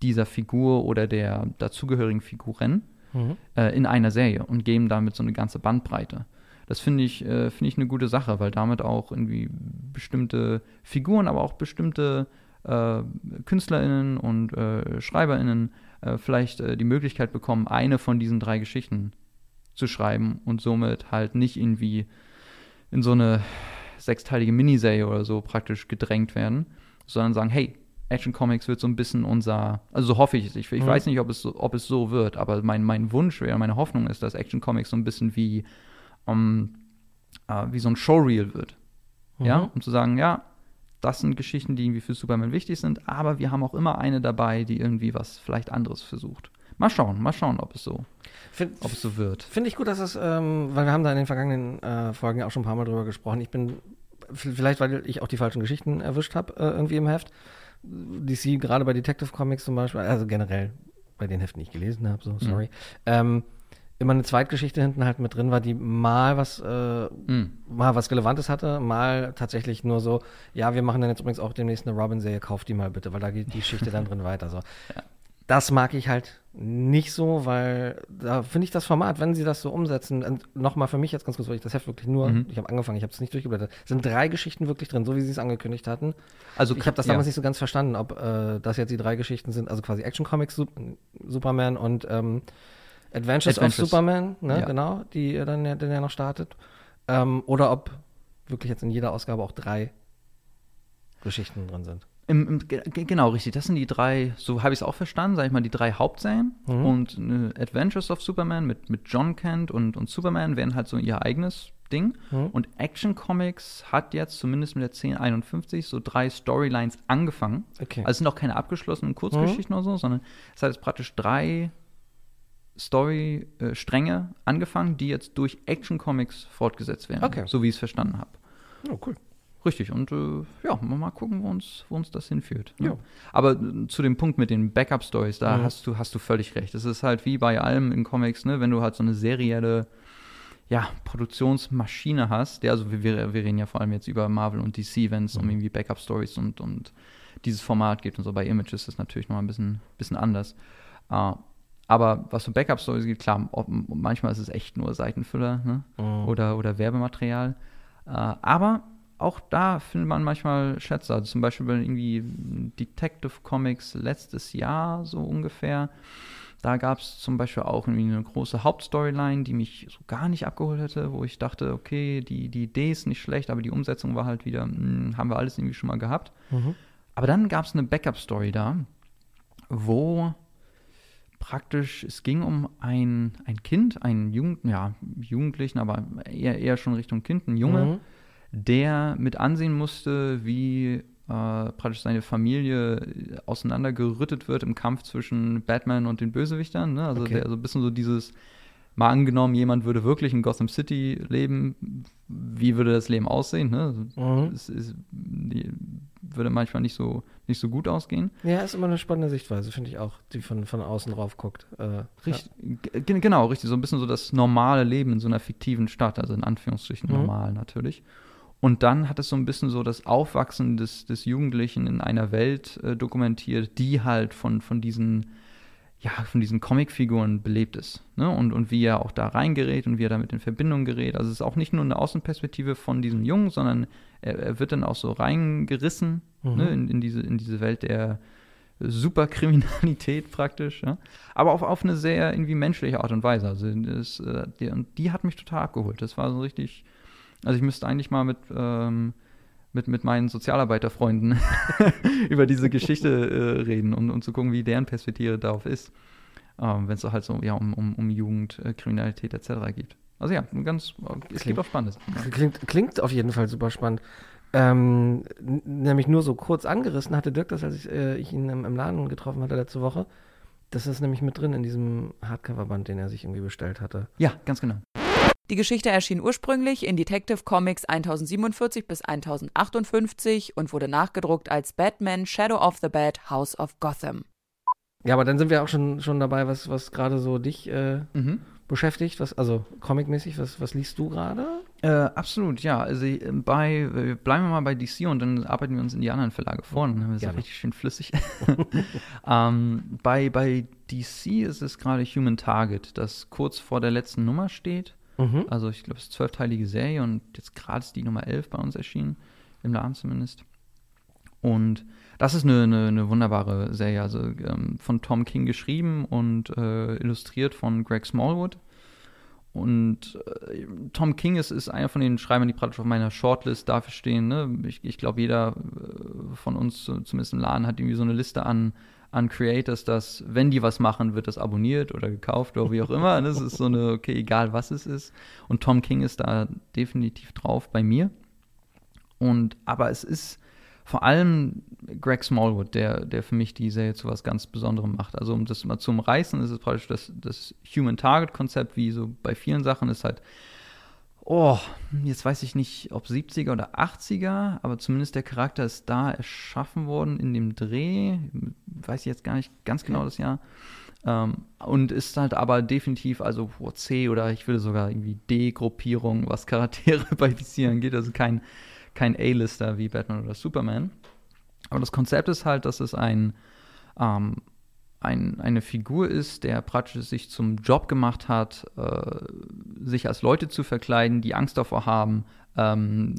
dieser Figur oder der dazugehörigen Figuren Mhm. äh, in einer Serie und geben damit so eine ganze Bandbreite. Das finde ich, äh, finde ich eine gute Sache, weil damit auch irgendwie bestimmte Figuren, aber auch bestimmte äh, KünstlerInnen und äh, SchreiberInnen äh, vielleicht äh, die Möglichkeit bekommen, eine von diesen drei Geschichten zu schreiben und somit halt nicht irgendwie in so eine sechsteilige Miniserie oder so praktisch gedrängt werden, sondern sagen, hey, Action Comics wird so ein bisschen unser, also so hoffe ich es. Ich, ich Mhm. weiß nicht, ob es, so, ob es so wird, aber mein, mein Wunsch wäre, meine Hoffnung ist, dass Action Comics so ein bisschen wie, ähm, äh, wie so ein Showreel wird. Ja, Mhm. um zu sagen, ja, das sind Geschichten, die irgendwie für Superman wichtig sind, aber wir haben auch immer eine dabei, die irgendwie was vielleicht anderes versucht. Mal schauen, mal schauen, ob es so, Find, ob es so wird. Finde ich gut, dass es, ähm, weil wir haben da in den vergangenen äh, Folgen ja auch schon ein paar Mal drüber gesprochen. Ich bin, vielleicht weil ich auch die falschen Geschichten erwischt habe äh, irgendwie im Heft. DC, gerade bei Detective Comics zum Beispiel, also generell bei den Heften, die ich gelesen habe, so, sorry. Ähm, immer eine Zweitgeschichte hinten halt mit drin war, die mal was, äh, Mm. mal was Relevantes hatte, mal tatsächlich nur so, ja, wir machen dann jetzt übrigens auch demnächst eine Robin-Serie, kauft die mal bitte, weil da geht die Geschichte dann <laughs> drin weiter. So. Das mag ich halt nicht so, weil da finde ich das Format, wenn sie das so umsetzen, und nochmal für mich jetzt ganz kurz, weil ich das Heft wirklich nur, Mhm. ich habe angefangen, ich habe es nicht durchgeblättert, sind drei Geschichten wirklich drin, so wie sie es angekündigt hatten. Also Ich habe das damals ja. nicht so ganz verstanden, ob äh, das jetzt die drei Geschichten sind, also quasi Action Comics, Sup Superman und ähm, Adventures, Adventures. of Superman, ne, Ja. genau, die dann ja, dann ja noch startet. Ähm, oder ob wirklich jetzt in jeder Ausgabe auch drei Geschichten drin sind. Im, im, ge- ge- genau, richtig. Das sind die drei, so habe ich es auch verstanden, sage ich mal, die drei Hauptserien. Mhm. Und äh, Adventures of Superman mit, mit John Kent und, und Superman wären halt so ihr eigenes Ding. Mhm. Und Action Comics hat jetzt zumindest mit der 1051 so drei Storylines angefangen. Okay. Also es sind auch keine abgeschlossenen Kurzgeschichten oder so, sondern es hat jetzt praktisch drei Story-Stränge angefangen, die jetzt durch Action Comics fortgesetzt werden. Okay. So wie ich es verstanden habe. oh, cool. Richtig, und äh, ja, mal gucken, wo uns, wo uns das hinführt. Ne? Ja. Aber äh, zu dem Punkt mit den Backup-Stories, da Mhm. hast, du, hast du völlig recht. Es ist halt wie bei allem in Comics, ne, wenn du halt so eine serielle ja, Produktionsmaschine hast, der, also wir, wir reden ja vor allem jetzt über Marvel und DC, wenn es um irgendwie Backup-Stories und, und dieses Format geht und so. Bei Images ist das natürlich noch ein bisschen, bisschen anders. Äh, aber was so Backup-Stories geht, klar, manchmal ist es echt nur Seitenfüller ne? Mhm. oder, oder Werbematerial. Äh, aber auch da findet man manchmal Schätze. Also zum Beispiel bei irgendwie Detective Comics letztes Jahr so ungefähr. Da gab es zum Beispiel auch irgendwie eine große Hauptstoryline, die mich so gar nicht abgeholt hätte, wo ich dachte, okay, die, die Idee ist nicht schlecht, aber die Umsetzung war halt wieder, hm, haben wir alles irgendwie schon mal gehabt. Mhm. Aber dann gab es eine Backup-Story da, wo praktisch, es ging um ein, ein Kind, einen Jugend, ja, Jugendlichen, aber eher, eher schon Richtung Kind, ein Junge, Mhm. Der mit ansehen musste, wie äh, praktisch seine Familie äh, auseinandergerüttet wird im Kampf zwischen Batman und den Bösewichtern. Ne? Also Okay. der so ein bisschen so dieses, mal angenommen, jemand würde wirklich in Gotham City leben, wie würde das Leben aussehen? Ne? Mhm. Es die würde manchmal nicht so, nicht so gut ausgehen. Ja, ist immer eine spannende Sichtweise, finde ich auch, die von, von außen drauf guckt. Äh, Richtig, ge- genau, richtig. So ein bisschen so das normale Leben in so einer fiktiven Stadt, also in Anführungsstrichen Mhm. normal natürlich. Und dann hat es so ein bisschen so das Aufwachsen des, des Jugendlichen in einer Welt äh, dokumentiert, die halt von, von diesen, ja, von diesen Comicfiguren belebt ist. Ne? Und, und wie er auch da reingerät und wie er damit in Verbindung gerät. Also es ist auch nicht nur eine Außenperspektive von diesem Jungen, sondern er, er wird dann auch so reingerissen Mhm. ne? in, in, diese, in diese Welt der Superkriminalität praktisch. Ja? Aber auf, auf eine sehr irgendwie menschliche Art und Weise. Also das, äh, die, und die hat mich total abgeholt. Das war so richtig. Also ich müsste eigentlich mal mit, ähm, mit, mit meinen Sozialarbeiterfreunden <laughs> über diese Geschichte äh, reden und, und zu gucken, wie deren Perspektive darauf ist. Ähm, Wenn es halt so ja, um, um, um Jugend, äh, Kriminalität etc. geht. Also ja, ganz, es gibt auch Spannendes. Klingt, klingt auf jeden Fall super spannend. Ähm, nämlich nur so kurz angerissen hatte Dirk das, als ich, äh, ich ihn im, im Laden getroffen hatte letzte Woche. Das ist nämlich mit drin in diesem Hardcover-Band, den er sich irgendwie bestellt hatte. Ja, ganz genau. Die Geschichte erschien ursprünglich in Detective Comics 1047 bis 1058 und wurde nachgedruckt als Batman Shadow of the Bat House of Gotham. Ja, aber dann sind wir auch schon, schon dabei, was, was gerade so dich äh, Mhm. beschäftigt. Was, also comicmäßig, was, was liest du gerade? Äh, absolut, ja. Also äh, bei, bleiben wir mal bei DC und dann arbeiten wir uns in die anderen Verlage vor. Dann haben wir es Gerne. richtig schön flüssig. <laughs> ähm, bei, bei DC ist es gerade Human Target, das kurz vor der letzten Nummer steht. Mhm. Also ich glaube, es ist eine zwölfteilige Serie und jetzt gerade ist die Nummer 11 bei uns erschienen, im Laden zumindest. Und das ist eine, eine, eine wunderbare Serie, also ähm, von Tom King geschrieben und äh, illustriert von Greg Smallwood. Und äh, Tom King ist, ist einer von den Schreibern, die praktisch auf meiner Shortlist dafür stehen. Ne? Ich, ich glaube, jeder äh, von uns, so- zumindest im Laden, hat irgendwie so eine Liste an, an Creators, dass, wenn die was machen, wird das abonniert oder gekauft oder wie auch immer. Das ist so eine, okay, egal was es ist. Und Tom King ist da definitiv drauf bei mir. Und, aber es ist vor allem Greg Smallwood, der, der für mich die Serie zu was ganz Besonderem macht. Also um das mal zu umreißen, ist es praktisch das, das Human Target Konzept, wie so bei vielen Sachen ist halt, oh, jetzt weiß ich nicht, ob 70er oder 80er, aber zumindest der Charakter ist da erschaffen worden in dem Dreh, weiß ich jetzt gar nicht ganz genau das Jahr. Ähm, und ist halt aber definitiv, also oh, C oder ich würde sogar irgendwie D-Gruppierung, was Charaktere <laughs> bei DC angeht, also kein, kein A-Lister wie Batman oder Superman. Aber das Konzept ist halt, dass es ein, ähm, ein, eine Figur ist, der praktisch sich zum Job gemacht hat, äh, sich als Leute zu verkleiden, die Angst davor haben, ähm,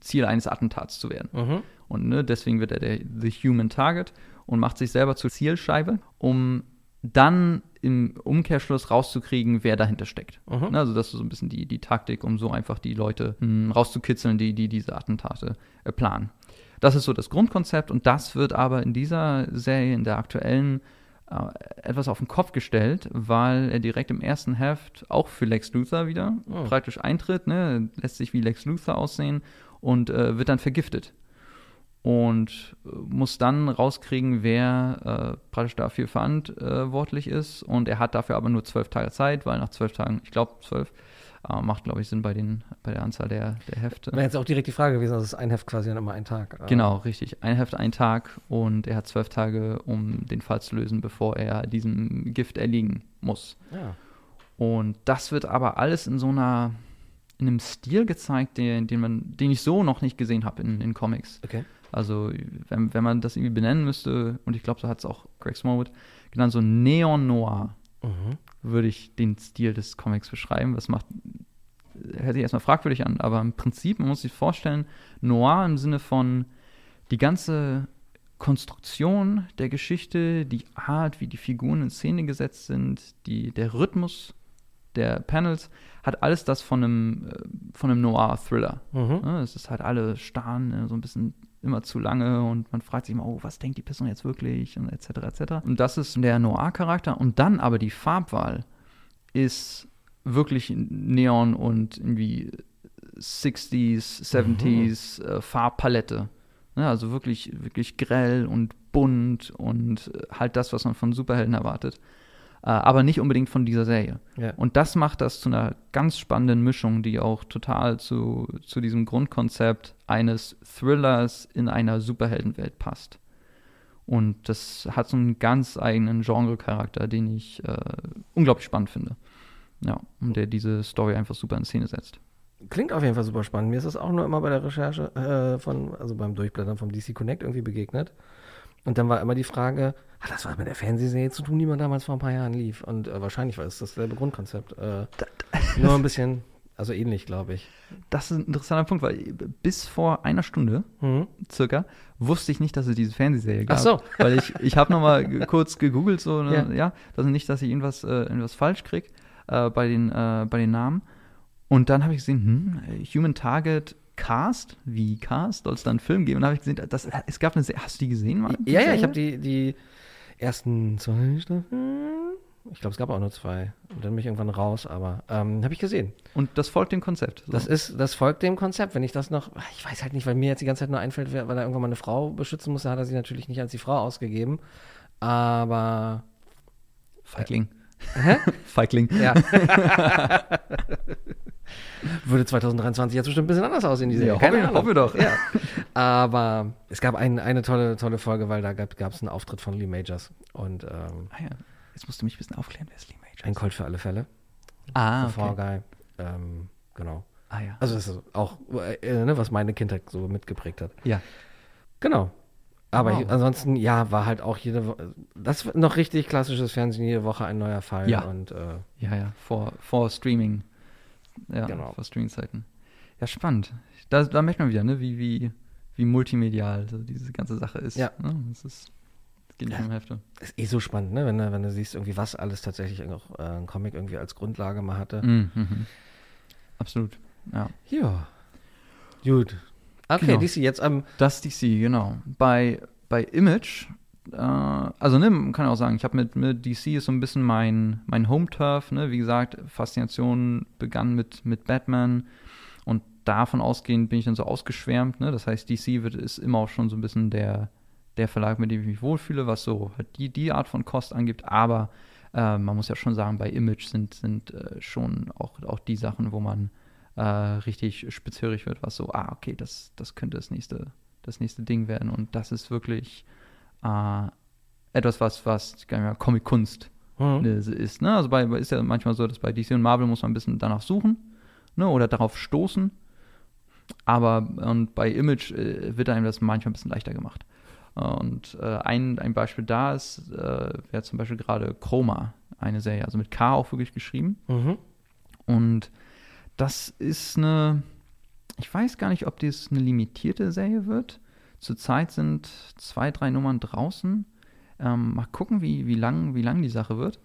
Ziel eines Attentats zu werden. Mhm. Und ne, deswegen wird er der The Human Target und macht sich selber zur Zielscheibe, um dann im Umkehrschluss rauszukriegen, wer dahinter steckt. Mhm. Ne, Also das ist so ein bisschen die, die Taktik, um so einfach die Leute mh, rauszukitzeln, die, die diese Attentate äh, planen. Das ist so das Grundkonzept und das wird aber in dieser Serie, in der aktuellen, etwas auf den Kopf gestellt, weil er direkt im ersten Heft auch für Lex Luthor wieder Oh. praktisch eintritt, ne, lässt sich wie Lex Luthor aussehen und äh, wird dann vergiftet. Und äh, muss dann rauskriegen, wer äh, praktisch dafür verantwortlich ist. Und er hat dafür aber nur zwölf Tage Zeit, weil nach zwölf Tagen, ich glaube zwölf, äh, macht glaube ich Sinn bei, den, bei der Anzahl der, der Hefte. Wäre jetzt auch direkt die Frage gewesen, also es ist ein Heft quasi dann immer ein Tag. Äh, Genau, richtig. Ein Heft, ein Tag und er hat zwölf Tage, um den Fall zu lösen, bevor er diesem Gift erliegen muss. Ja. Und das wird aber alles in so einer, in einem Stil gezeigt, den, den, man, den ich so noch nicht gesehen habe in, in Comics. Okay. Also, wenn, wenn man das irgendwie benennen müsste, und ich glaube, so hat es auch Greg Smallwood genannt, so Neon-Noir Mhm. würde ich den Stil des Comics beschreiben. Das macht, hört sich erstmal fragwürdig an, aber im Prinzip, man muss sich vorstellen, Noir im Sinne von die ganze Konstruktion der Geschichte, die Art, wie die Figuren in Szene gesetzt sind, die, der Rhythmus der Panels, hat alles das von einem, äh, von einem Noir-Thriller. Mhm. Es ist halt alle starren, äh, so ein bisschen immer zu lange und man fragt sich immer, oh, was denkt die Person jetzt wirklich und etc. etc. Und das ist der Noir-Charakter und dann aber die Farbwahl ist wirklich Neon und irgendwie 60s, 70s äh, Farbpalette. Ne, also wirklich, wirklich grell und bunt und äh, halt das, was man von Superhelden erwartet. Äh, aber nicht unbedingt von dieser Serie. Ja. Und das macht das zu einer ganz spannenden Mischung, die auch total zu, zu diesem Grundkonzept eines Thrillers in einer Superheldenwelt passt. Und das hat so einen ganz eigenen Genre-Charakter, den ich äh, unglaublich spannend finde. Ja, und der diese Story einfach super in Szene setzt. Klingt auf jeden Fall super spannend. Mir ist das auch nur immer bei der Recherche äh, von, also beim Durchblättern vom DC Connect irgendwie begegnet. Und dann war immer die Frage, hat das was mit der Fernsehserie zu tun, die man damals vor ein paar Jahren lief? Und äh, wahrscheinlich war es dasselbe Grundkonzept. Äh, <laughs> nur ein bisschen, also ähnlich, glaube ich. Das ist ein interessanter Punkt, weil bis vor einer Stunde Mhm. circa wusste ich nicht, dass es diese Fernsehserie gab. Ach so. Weil ich, ich habe nochmal kurz gegoogelt, so, ne, Ja. ja. dass nicht, dass ich irgendwas, äh, irgendwas falsch kriege äh, bei, den, äh, bei den Namen. Und dann habe ich gesehen, hm, Human Target Cast, wie Cast, soll es da einen Film geben? Und dann habe ich gesehen, das, es gab eine Serie, hast du die gesehen? Mann? Ja, ja, ich habe die, die ersten zwei Staffeln. Ich glaube, es gab auch nur zwei. Und dann bin ich irgendwann raus, aber ähm, habe ich gesehen. Und das folgt dem Konzept. So. Das ist, das folgt dem Konzept. Wenn ich das noch, ich weiß halt nicht, weil mir jetzt die ganze Zeit nur einfällt, weil er irgendwann mal eine Frau beschützen musste, hat er sie natürlich nicht als die Frau ausgegeben. Aber Feigling. Hä? <laughs> Feigling. ja. <laughs> Würde 2023 jetzt bestimmt ein bisschen anders aussehen, die Serie. Ja, Keine hoffe- hoffe doch. Ja. <laughs> Aber es gab ein, eine tolle, tolle Folge, weil da gab es einen Auftritt von Lee Majors und ähm, Ah ja, jetzt musst du mich ein bisschen aufklären, wer ist Lee Majors? ein Colt für alle Fälle. Ah, The Fall Guy. Ähm, genau. Ah ja. Also das ist auch, äh, ne, was meine Kindheit so mitgeprägt hat. ja. Genau. Aber Wow. ansonsten, ja, war halt auch jede Woche, das war noch richtig klassisches Fernsehen, jede Woche ein neuer Fall. Ja. Und äh, Ja, ja, vor, vor Streaming. Ja, Genau. vor Streaming-Zeiten. Ja, spannend. Da, da merkt man wieder, ne, wie, wie, wie multimedial so diese ganze Sache ist. Ja. Ne? Das ist, geht nicht um Hälfte. ist eh so spannend, ne? Wenn, du- wenn du siehst, irgendwie, was alles tatsächlich auch äh, ein Comic irgendwie als Grundlage mal hatte. Mhm, mhm. Absolut. Ja. Ja. Gut. Okay, Genau. DC, jetzt am. Das DC, genau. Bei, bei Image, äh, also ne, man kann auch sagen, ich habe mit, mit DC ist so ein bisschen mein, mein Home-Turf, ne? Wie gesagt, Faszination begann mit, mit Batman und davon ausgehend bin ich dann so ausgeschwärmt, ne? Das heißt, DC wird, ist immer auch schon so ein bisschen der, der Verlag, mit dem ich mich wohlfühle, was so halt die, die Art von Kost angibt, aber äh, man muss ja schon sagen, bei Image sind, sind äh, schon auch, auch die Sachen, wo man äh, richtig spitzhörig wird, was so, ah, okay, das, das könnte das nächste, das nächste Ding werden. Und das ist wirklich äh, etwas, was, was Comic-Kunst Hm. ne, ist. Ne? Also bei, ist ja manchmal so, dass bei DC und Marvel muss man ein bisschen danach suchen ne? oder darauf stoßen. Aber und bei Image äh, wird einem das manchmal ein bisschen leichter gemacht. Äh, Und äh, ein, ein Beispiel da ist, äh, wäre zum Beispiel gerade Chroma, eine Serie, also mit K auch wirklich geschrieben. Mhm. Und das ist eine, ich weiß gar nicht, ob das eine limitierte Serie wird. Zurzeit sind zwei, drei Nummern draußen. Ähm, mal gucken, wie, wie lang, wie lang die Sache wird.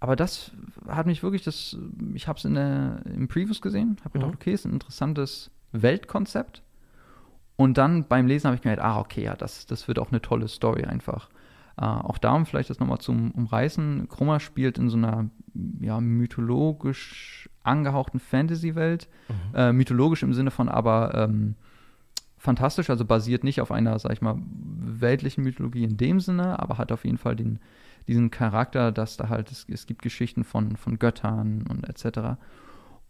Aber das hat mich wirklich, das, ich habe es in der, im Previews gesehen, habe gedacht, Mhm. okay, ist ein interessantes Weltkonzept. Und dann beim Lesen habe ich gemerkt, ah, okay, ja, das, das wird auch eine tolle Story einfach. Äh, auch darum vielleicht das nochmal zum Umreißen. Chroma spielt in so einer ja, mythologisch angehauchten Fantasy-Welt. Äh, mythologisch im Sinne von aber ähm, fantastisch, also basiert nicht auf einer, sag ich mal, weltlichen Mythologie in dem Sinne, aber hat auf jeden Fall den, diesen Charakter, dass da halt, es, es gibt Geschichten von, von Göttern und etc.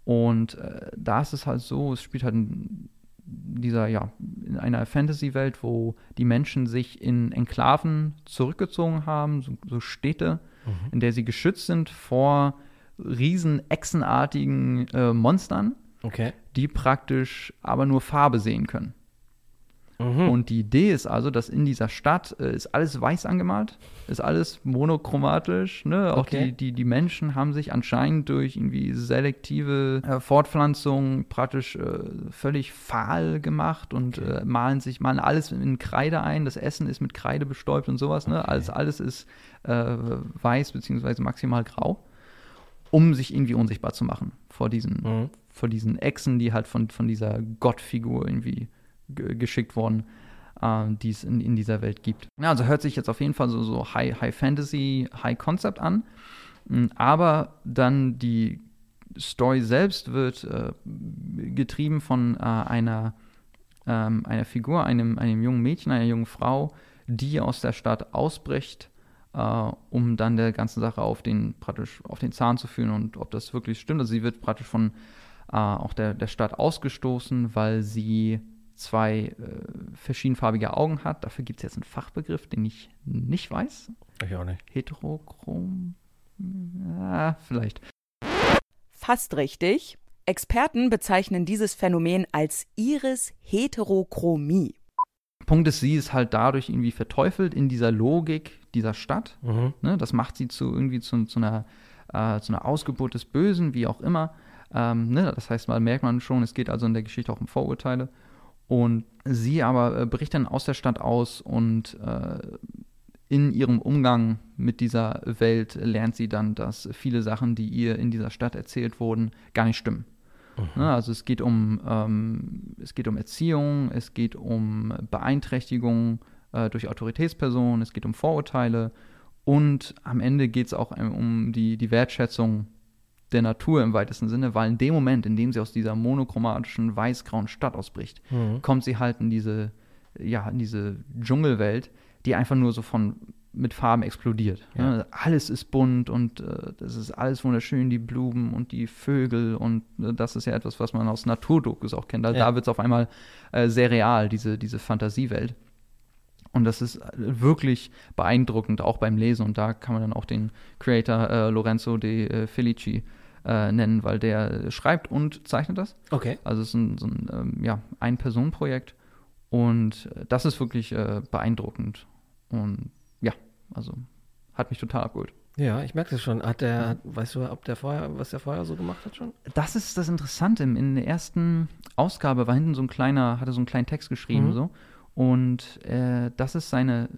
Und äh, da ist es halt so, es spielt halt in dieser, ja, in einer Fantasy-Welt, wo die Menschen sich in Enklaven zurückgezogen haben, so, so Städte, in der sie geschützt sind vor riesen echsenartigen äh, Monstern, Okay. die praktisch aber nur Farbe sehen können. Mhm. Und die Idee ist also, dass in dieser Stadt äh, ist alles weiß angemalt, ist alles monochromatisch. Ne? Auch Okay. die, die, die Menschen haben sich anscheinend durch irgendwie selektive äh, Fortpflanzung praktisch äh, völlig fahl gemacht und äh, malen sich, malen alles in Kreide ein. Das Essen ist mit Kreide bestäubt und sowas. Ne? Alles, alles ist äh, weiß beziehungsweise maximal grau, um sich irgendwie unsichtbar zu machen vor diesen Mhm. vor diesen Echsen, die halt von, von dieser Gottfigur irgendwie ge- geschickt wurden, äh, die es in, in dieser Welt gibt. Ja, also hört sich jetzt auf jeden Fall so, so High, High Fantasy, High Concept an. Mm, Aber dann die Story selbst wird äh, getrieben von äh, einer, ähm, einer Figur, einem, einem jungen Mädchen, einer jungen Frau, die aus der Stadt ausbricht äh, um dann der ganzen Sache auf den praktisch auf den Zahn zu fühlen und ob das wirklich stimmt. Also sie wird praktisch von äh, auch der, der Stadt ausgestoßen, weil sie zwei äh, verschiedenfarbige Augen hat. Dafür gibt es jetzt einen Fachbegriff, den ich nicht weiß. Ich auch nicht. Heterochrom. Ja, vielleicht. Fast richtig. Experten bezeichnen dieses Phänomen als Iris-Heterochromie. Punkt ist, sie ist halt dadurch irgendwie verteufelt in dieser Logik dieser Stadt. Mhm. Ne? Das macht sie zu irgendwie zu, zu, einer, äh, zu einer Ausgeburt des Bösen, wie auch immer. Ähm, ne? Das heißt, mal merkt man schon, es geht also in der Geschichte auch um Vorurteile. Und sie aber äh, bricht dann aus der Stadt aus und äh, in ihrem Umgang mit dieser Welt lernt sie dann, dass viele Sachen, die ihr in dieser Stadt erzählt wurden, gar nicht stimmen. Ne, also es geht um ähm, es geht um Erziehung, es geht um Beeinträchtigung äh, durch Autoritätspersonen, es geht um Vorurteile und am Ende geht es auch ähm, um die, die Wertschätzung der Natur im weitesten Sinne, weil in dem Moment, in dem sie aus dieser monochromatischen weiß-grauen Stadt ausbricht, Mhm. kommt sie halt in diese ja in diese Dschungelwelt, die einfach nur so von mit Farben explodiert. Ja. Ne? Alles ist bunt und äh, das ist alles wunderschön, die Blumen und die Vögel und äh, das ist ja etwas, was man aus Naturdokus auch kennt. Also Ja. Da wird es auf einmal äh, sehr real, diese, diese Fantasiewelt. Und das ist äh, wirklich beeindruckend, auch beim Lesen. Und da kann man dann auch den Creator äh, Lorenzo de äh, Felici äh, nennen, weil der schreibt und zeichnet das. Okay. Also es ist ein, so ein ähm, ja, Ein-Personen-Projekt. Und äh, das ist wirklich äh, beeindruckend. Und ja, also hat mich total abgeholt. Ja, ich merke das schon. Hat der, hat, weißt du, ob der vorher, was der vorher so gemacht hat schon? Das ist das Interessante. In der ersten Ausgabe war hinten so ein kleiner, hatte so einen kleinen Text geschrieben Mhm. so. Und äh, das ist seine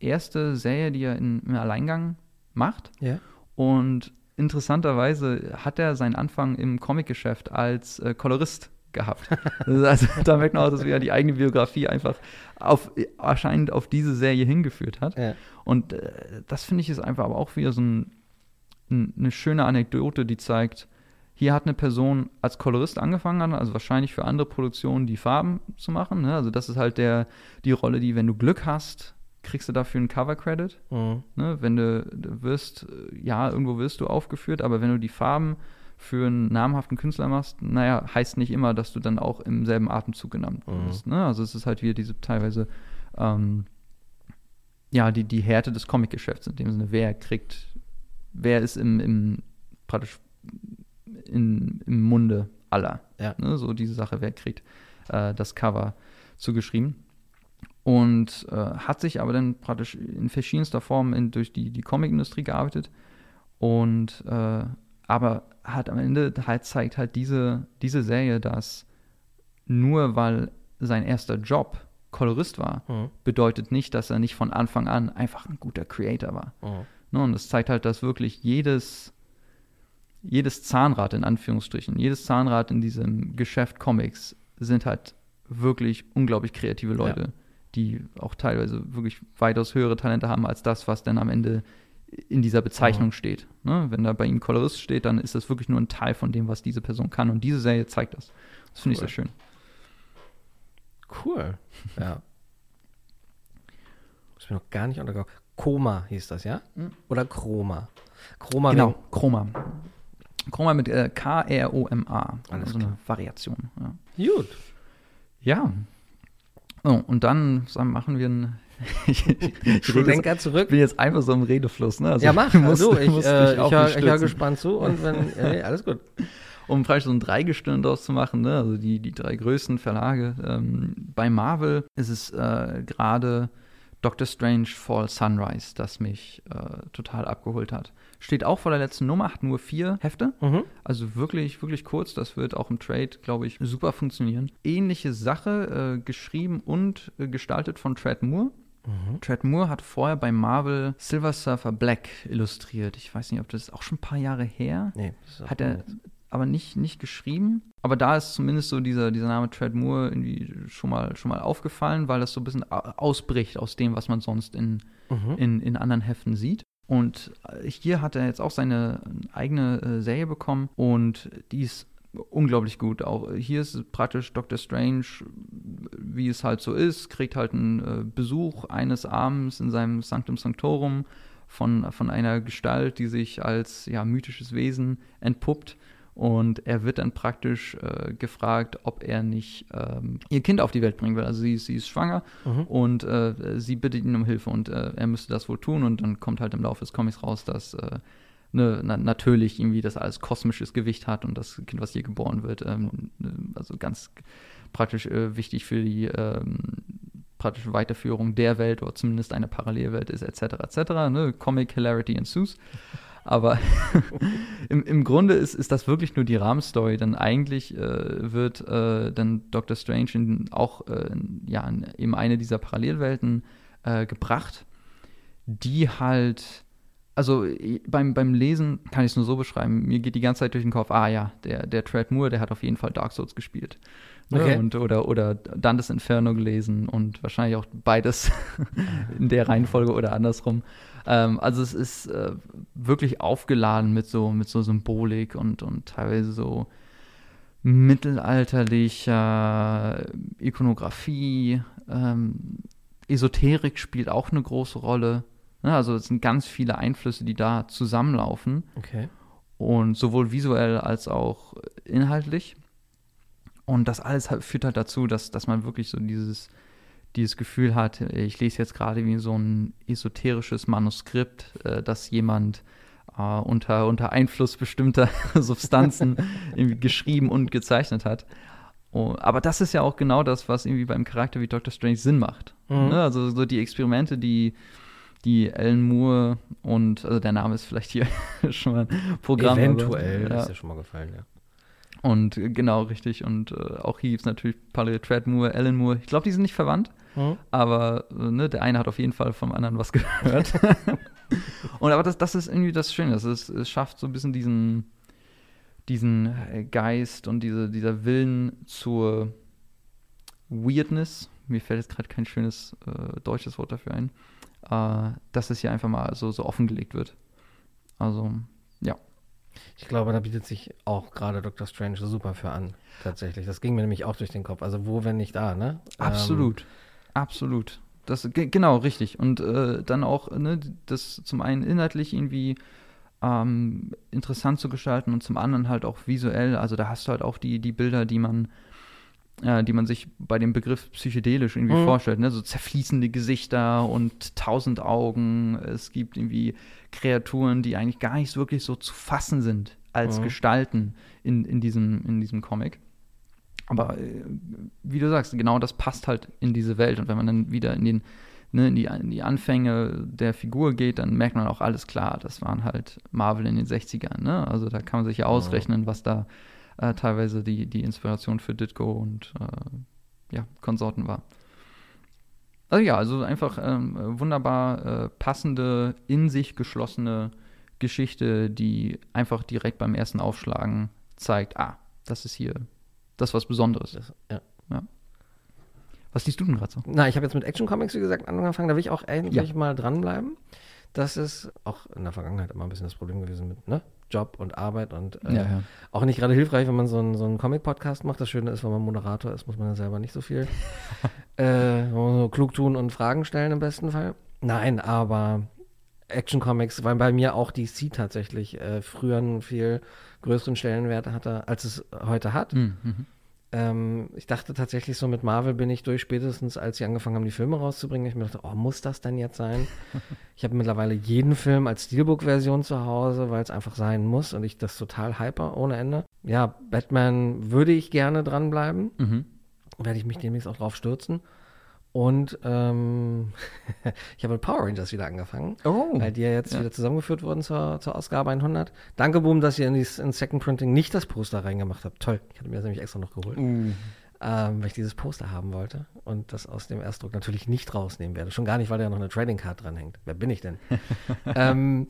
erste Serie, die er in, im Alleingang macht. Ja. Und interessanterweise hat er seinen Anfang im Comicgeschäft als äh, Kolorist gehabt. <laughs> also da merkt man auch, dass wieder die eigene Biografie einfach auf, anscheinend auf diese Serie hingeführt hat. Ja. Und äh, das finde ich ist einfach aber auch wieder so ein, ein, eine schöne Anekdote, die zeigt, hier hat eine Person als Kolorist angefangen, also wahrscheinlich für andere Produktionen die Farben zu machen. Ne? Also das ist halt der, die Rolle, die, wenn du Glück hast, kriegst du dafür einen Cover-Credit. Mhm. Ne? Wenn du, wirst, äh, ja, irgendwo wirst du aufgeführt, aber wenn du die Farben für einen namhaften Künstler machst, naja, heißt nicht immer, dass du dann auch im selben Atemzug genannt Mhm. wirst. Ne? Also es ist halt wieder diese teilweise, ähm, ja, die, die Härte des Comicgeschäfts, in dem Sinne, wer kriegt, wer ist im, im praktisch in, im Munde aller. Ja. Ne? So diese Sache, wer kriegt äh, das Cover zugeschrieben. Und äh, hat sich aber dann praktisch in verschiedenster Form in, durch die, die Comicindustrie gearbeitet. Und äh, aber hat am Ende halt zeigt halt diese, diese Serie, dass nur weil sein erster Job Kolorist war, Mhm. bedeutet nicht, dass er nicht von Anfang an einfach ein guter Creator war. Mhm. Ne, und es zeigt halt, dass wirklich jedes, jedes Zahnrad in Anführungsstrichen, jedes Zahnrad in diesem Geschäft Comics sind halt wirklich unglaublich kreative Leute, die auch teilweise wirklich weitaus höhere Talente haben als das, was dann am Ende in dieser Bezeichnung steht. Ne? Wenn da bei ihnen Kolorist steht, dann ist das wirklich nur ein Teil von dem, was diese Person kann. Und diese Serie zeigt das. Das finde ich sehr schön. Cool. <laughs> Ja. Ist mir noch gar nicht untergekommen. Koma hieß das, ja? Oder Chroma? Chroma Genau, Chroma. Chroma mit äh, K-R-O-M-A. Alles Also eine Variation. Ja. Gut. Ja. Oh, und dann sagen, machen wir einen. <laughs> ich, ich, Schlenker zurück. bin jetzt einfach so im Redefluss, ne? Also ja, mach. <laughs> ich muss- du, ich, äh, ich, hör, ich hör stützen. gespannt zu und wenn. <laughs> Nee, alles gut. um vielleicht so ein Dreigestirn draus zu machen, ne? also die, die drei größten Verlage. Ähm, bei Marvel ist es äh, gerade Doctor Strange Fall Sunrise, das mich äh, total abgeholt hat. Steht auch vor der letzten Nummer, hat nur vier Hefte. Mhm. Also wirklich, wirklich kurz. Das wird auch im Trade, glaube ich, super funktionieren. Ähnliche Sache, äh, geschrieben und äh, gestaltet von Trad Moore. Mhm. Trad Moore hat vorher bei Marvel Silver Surfer Black illustriert. Ich weiß nicht, ob das ist auch schon ein paar Jahre her. Nee, Hat er aber nicht, nicht geschrieben. Aber da ist zumindest so dieser, dieser Name Trad Moore irgendwie schon mal, schon mal aufgefallen, weil das so ein bisschen au- ausbricht aus dem, was man sonst in, Mhm. in, in anderen Heften sieht. Und äh, hier hat er jetzt auch seine eigene äh, Serie bekommen und die ist unglaublich gut. Auch äh, hier ist praktisch Dr. Strange, wie es halt so ist, kriegt halt einen äh, Besuch eines Abends in seinem Sanctum Sanctorum von, von einer Gestalt, die sich als ja, mythisches Wesen entpuppt. Und er wird dann praktisch äh, gefragt, ob er nicht ähm, ihr Kind auf die Welt bringen will. Also sie, sie ist schwanger Mhm. und äh, sie bittet ihn um Hilfe und äh, er müsste das wohl tun. Und dann kommt halt im Laufe des Comics raus, dass äh, ne, na, natürlich irgendwie das alles kosmisches Gewicht hat und das Kind, was hier geboren wird, ähm, ne, also ganz praktisch äh, wichtig für die ähm, praktische Weiterführung der Welt oder zumindest eine Parallelwelt ist, etc. etc. Ne? Comic Hilarity ensues. Aber <laughs> im, im Grunde ist, ist das wirklich nur die Rahmenstory. Denn eigentlich äh, wird äh, dann Doctor Strange in, auch äh, in, ja, in eben eine dieser Parallelwelten äh, gebracht, die halt, also beim, beim Lesen kann ich es nur so beschreiben, mir geht die ganze Zeit durch den Kopf, ah ja, der, der Trad Moore, der hat auf jeden Fall Dark Souls gespielt. Ne? Okay. Und, oder, oder Dantes Inferno gelesen und wahrscheinlich auch beides <laughs> in der Reihenfolge oder andersrum. Ähm, also es ist äh, wirklich aufgeladen mit so, mit so Symbolik und, und teilweise so mittelalterlicher Ikonografie. Ähm, Esoterik spielt auch eine große Rolle. Ne? Also es sind ganz viele Einflüsse, die da zusammenlaufen Okay. und sowohl visuell als auch inhaltlich. Und das alles führt halt dazu, dass, dass man wirklich so dieses, dieses Gefühl hat, ich lese jetzt gerade wie so ein esoterisches Manuskript, äh, das jemand äh, unter, unter Einfluss bestimmter <laughs> Substanzen <laughs> irgendwie geschrieben und gezeichnet hat. Oh, aber das ist ja auch genau das, was irgendwie beim Charakter wie Doctor Strange Sinn macht. Mhm. Ne? Also so die Experimente, die die Alan Moore und, also der Name ist vielleicht hier <laughs> schon mal ein Programm. Eventuell, aber, ist ja. schon mal gefallen, ja. Und äh, genau, richtig. Und äh, auch hier gibt es natürlich Palais Trad Moore, Alan Moore. Ich glaube, die sind nicht verwandt, Mhm. aber äh, ne, der eine hat auf jeden Fall vom anderen was gehört. <laughs> und aber das, das ist irgendwie das Schöne. Das ist, es schafft so ein bisschen diesen, diesen äh, Geist und diese, dieser Willen zur Weirdness. Mir fällt jetzt gerade kein schönes äh, deutsches Wort dafür ein. Dass es hier einfach mal so, so offengelegt wird. Also, ja. Ich glaube, da bietet sich auch gerade Doctor Strange super für an, tatsächlich. Das ging mir nämlich auch durch den Kopf. Also wo, wenn nicht da, ne? Absolut. Absolut. Das, ge- genau, richtig. Und äh, dann auch, ne, das zum einen inhaltlich irgendwie ähm, interessant zu gestalten und zum anderen halt auch visuell. Also da hast du halt auch die, die Bilder, die man, äh, die man sich bei dem Begriff psychedelisch irgendwie Mhm. vorstellt. Ne? So zerfließende Gesichter und tausend Augen. Es gibt irgendwie Kreaturen, die eigentlich gar nicht wirklich so zu fassen sind als Mhm. Gestalten in, in, diesem, in diesem Comic. Aber äh, wie du sagst, genau das passt halt in diese Welt. Und wenn man dann wieder in, den, ne, in, die, in die Anfänge der Figur geht, dann merkt man auch alles klar. Das waren halt Marvel in den 60ern. Ne? Also da kann man sich ja ausrechnen, was da äh, teilweise die, die Inspiration für Ditko und äh, ja, Konsorten war. Also ja, also einfach ähm, wunderbar äh, passende, in sich geschlossene Geschichte, die einfach direkt beim ersten Aufschlagen zeigt, ah, das ist hier das ist was Besonderes. Das, ja. Was liest du denn gerade so? Na, ich habe jetzt mit Action Comics, wie gesagt, angefangen. Da will ich auch endlich Ja. mal dranbleiben. Das ist auch in der Vergangenheit immer ein bisschen das Problem gewesen mit ne? Job und Arbeit und äh, Ja, ja. auch nicht gerade hilfreich, wenn man so einen, so einen Comic-Podcast macht. Das Schöne ist, wenn man Moderator ist, muss man ja selber nicht so viel <laughs> äh, nur klug tun und Fragen stellen im besten Fall. Nein, aber Action Comics, weil bei mir auch DC tatsächlich äh, früher einen viel größeren Stellenwert hatte, als es heute hat. Mhm. Ähm, ich dachte tatsächlich so, mit Marvel bin ich durch, spätestens als sie angefangen haben, die Filme rauszubringen. Ich mir dachte, oh, muss das denn jetzt sein? ich habe mittlerweile jeden Film als Steelbook-Version zu Hause, weil es einfach sein muss und ich das total hyper ohne Ende. Ja, Batman würde ich gerne dranbleiben. Mhm. Werde ich mich demnächst auch drauf stürzen. Und ähm, <laughs> ich habe mit Power Rangers wieder angefangen, Oh. weil die ja jetzt Ja. wieder zusammengeführt wurden zur, zur Ausgabe 100. Danke, Boom, dass ihr in, die, in Second Printing nicht das Poster reingemacht habt. Toll, ich hatte mir das nämlich extra noch geholt, Uh. ähm, weil ich dieses Poster haben wollte und das aus dem Erstdruck natürlich nicht rausnehmen werde. Schon gar nicht, weil da ja noch eine Trading Card dranhängt. Wer bin ich denn? <laughs> ähm,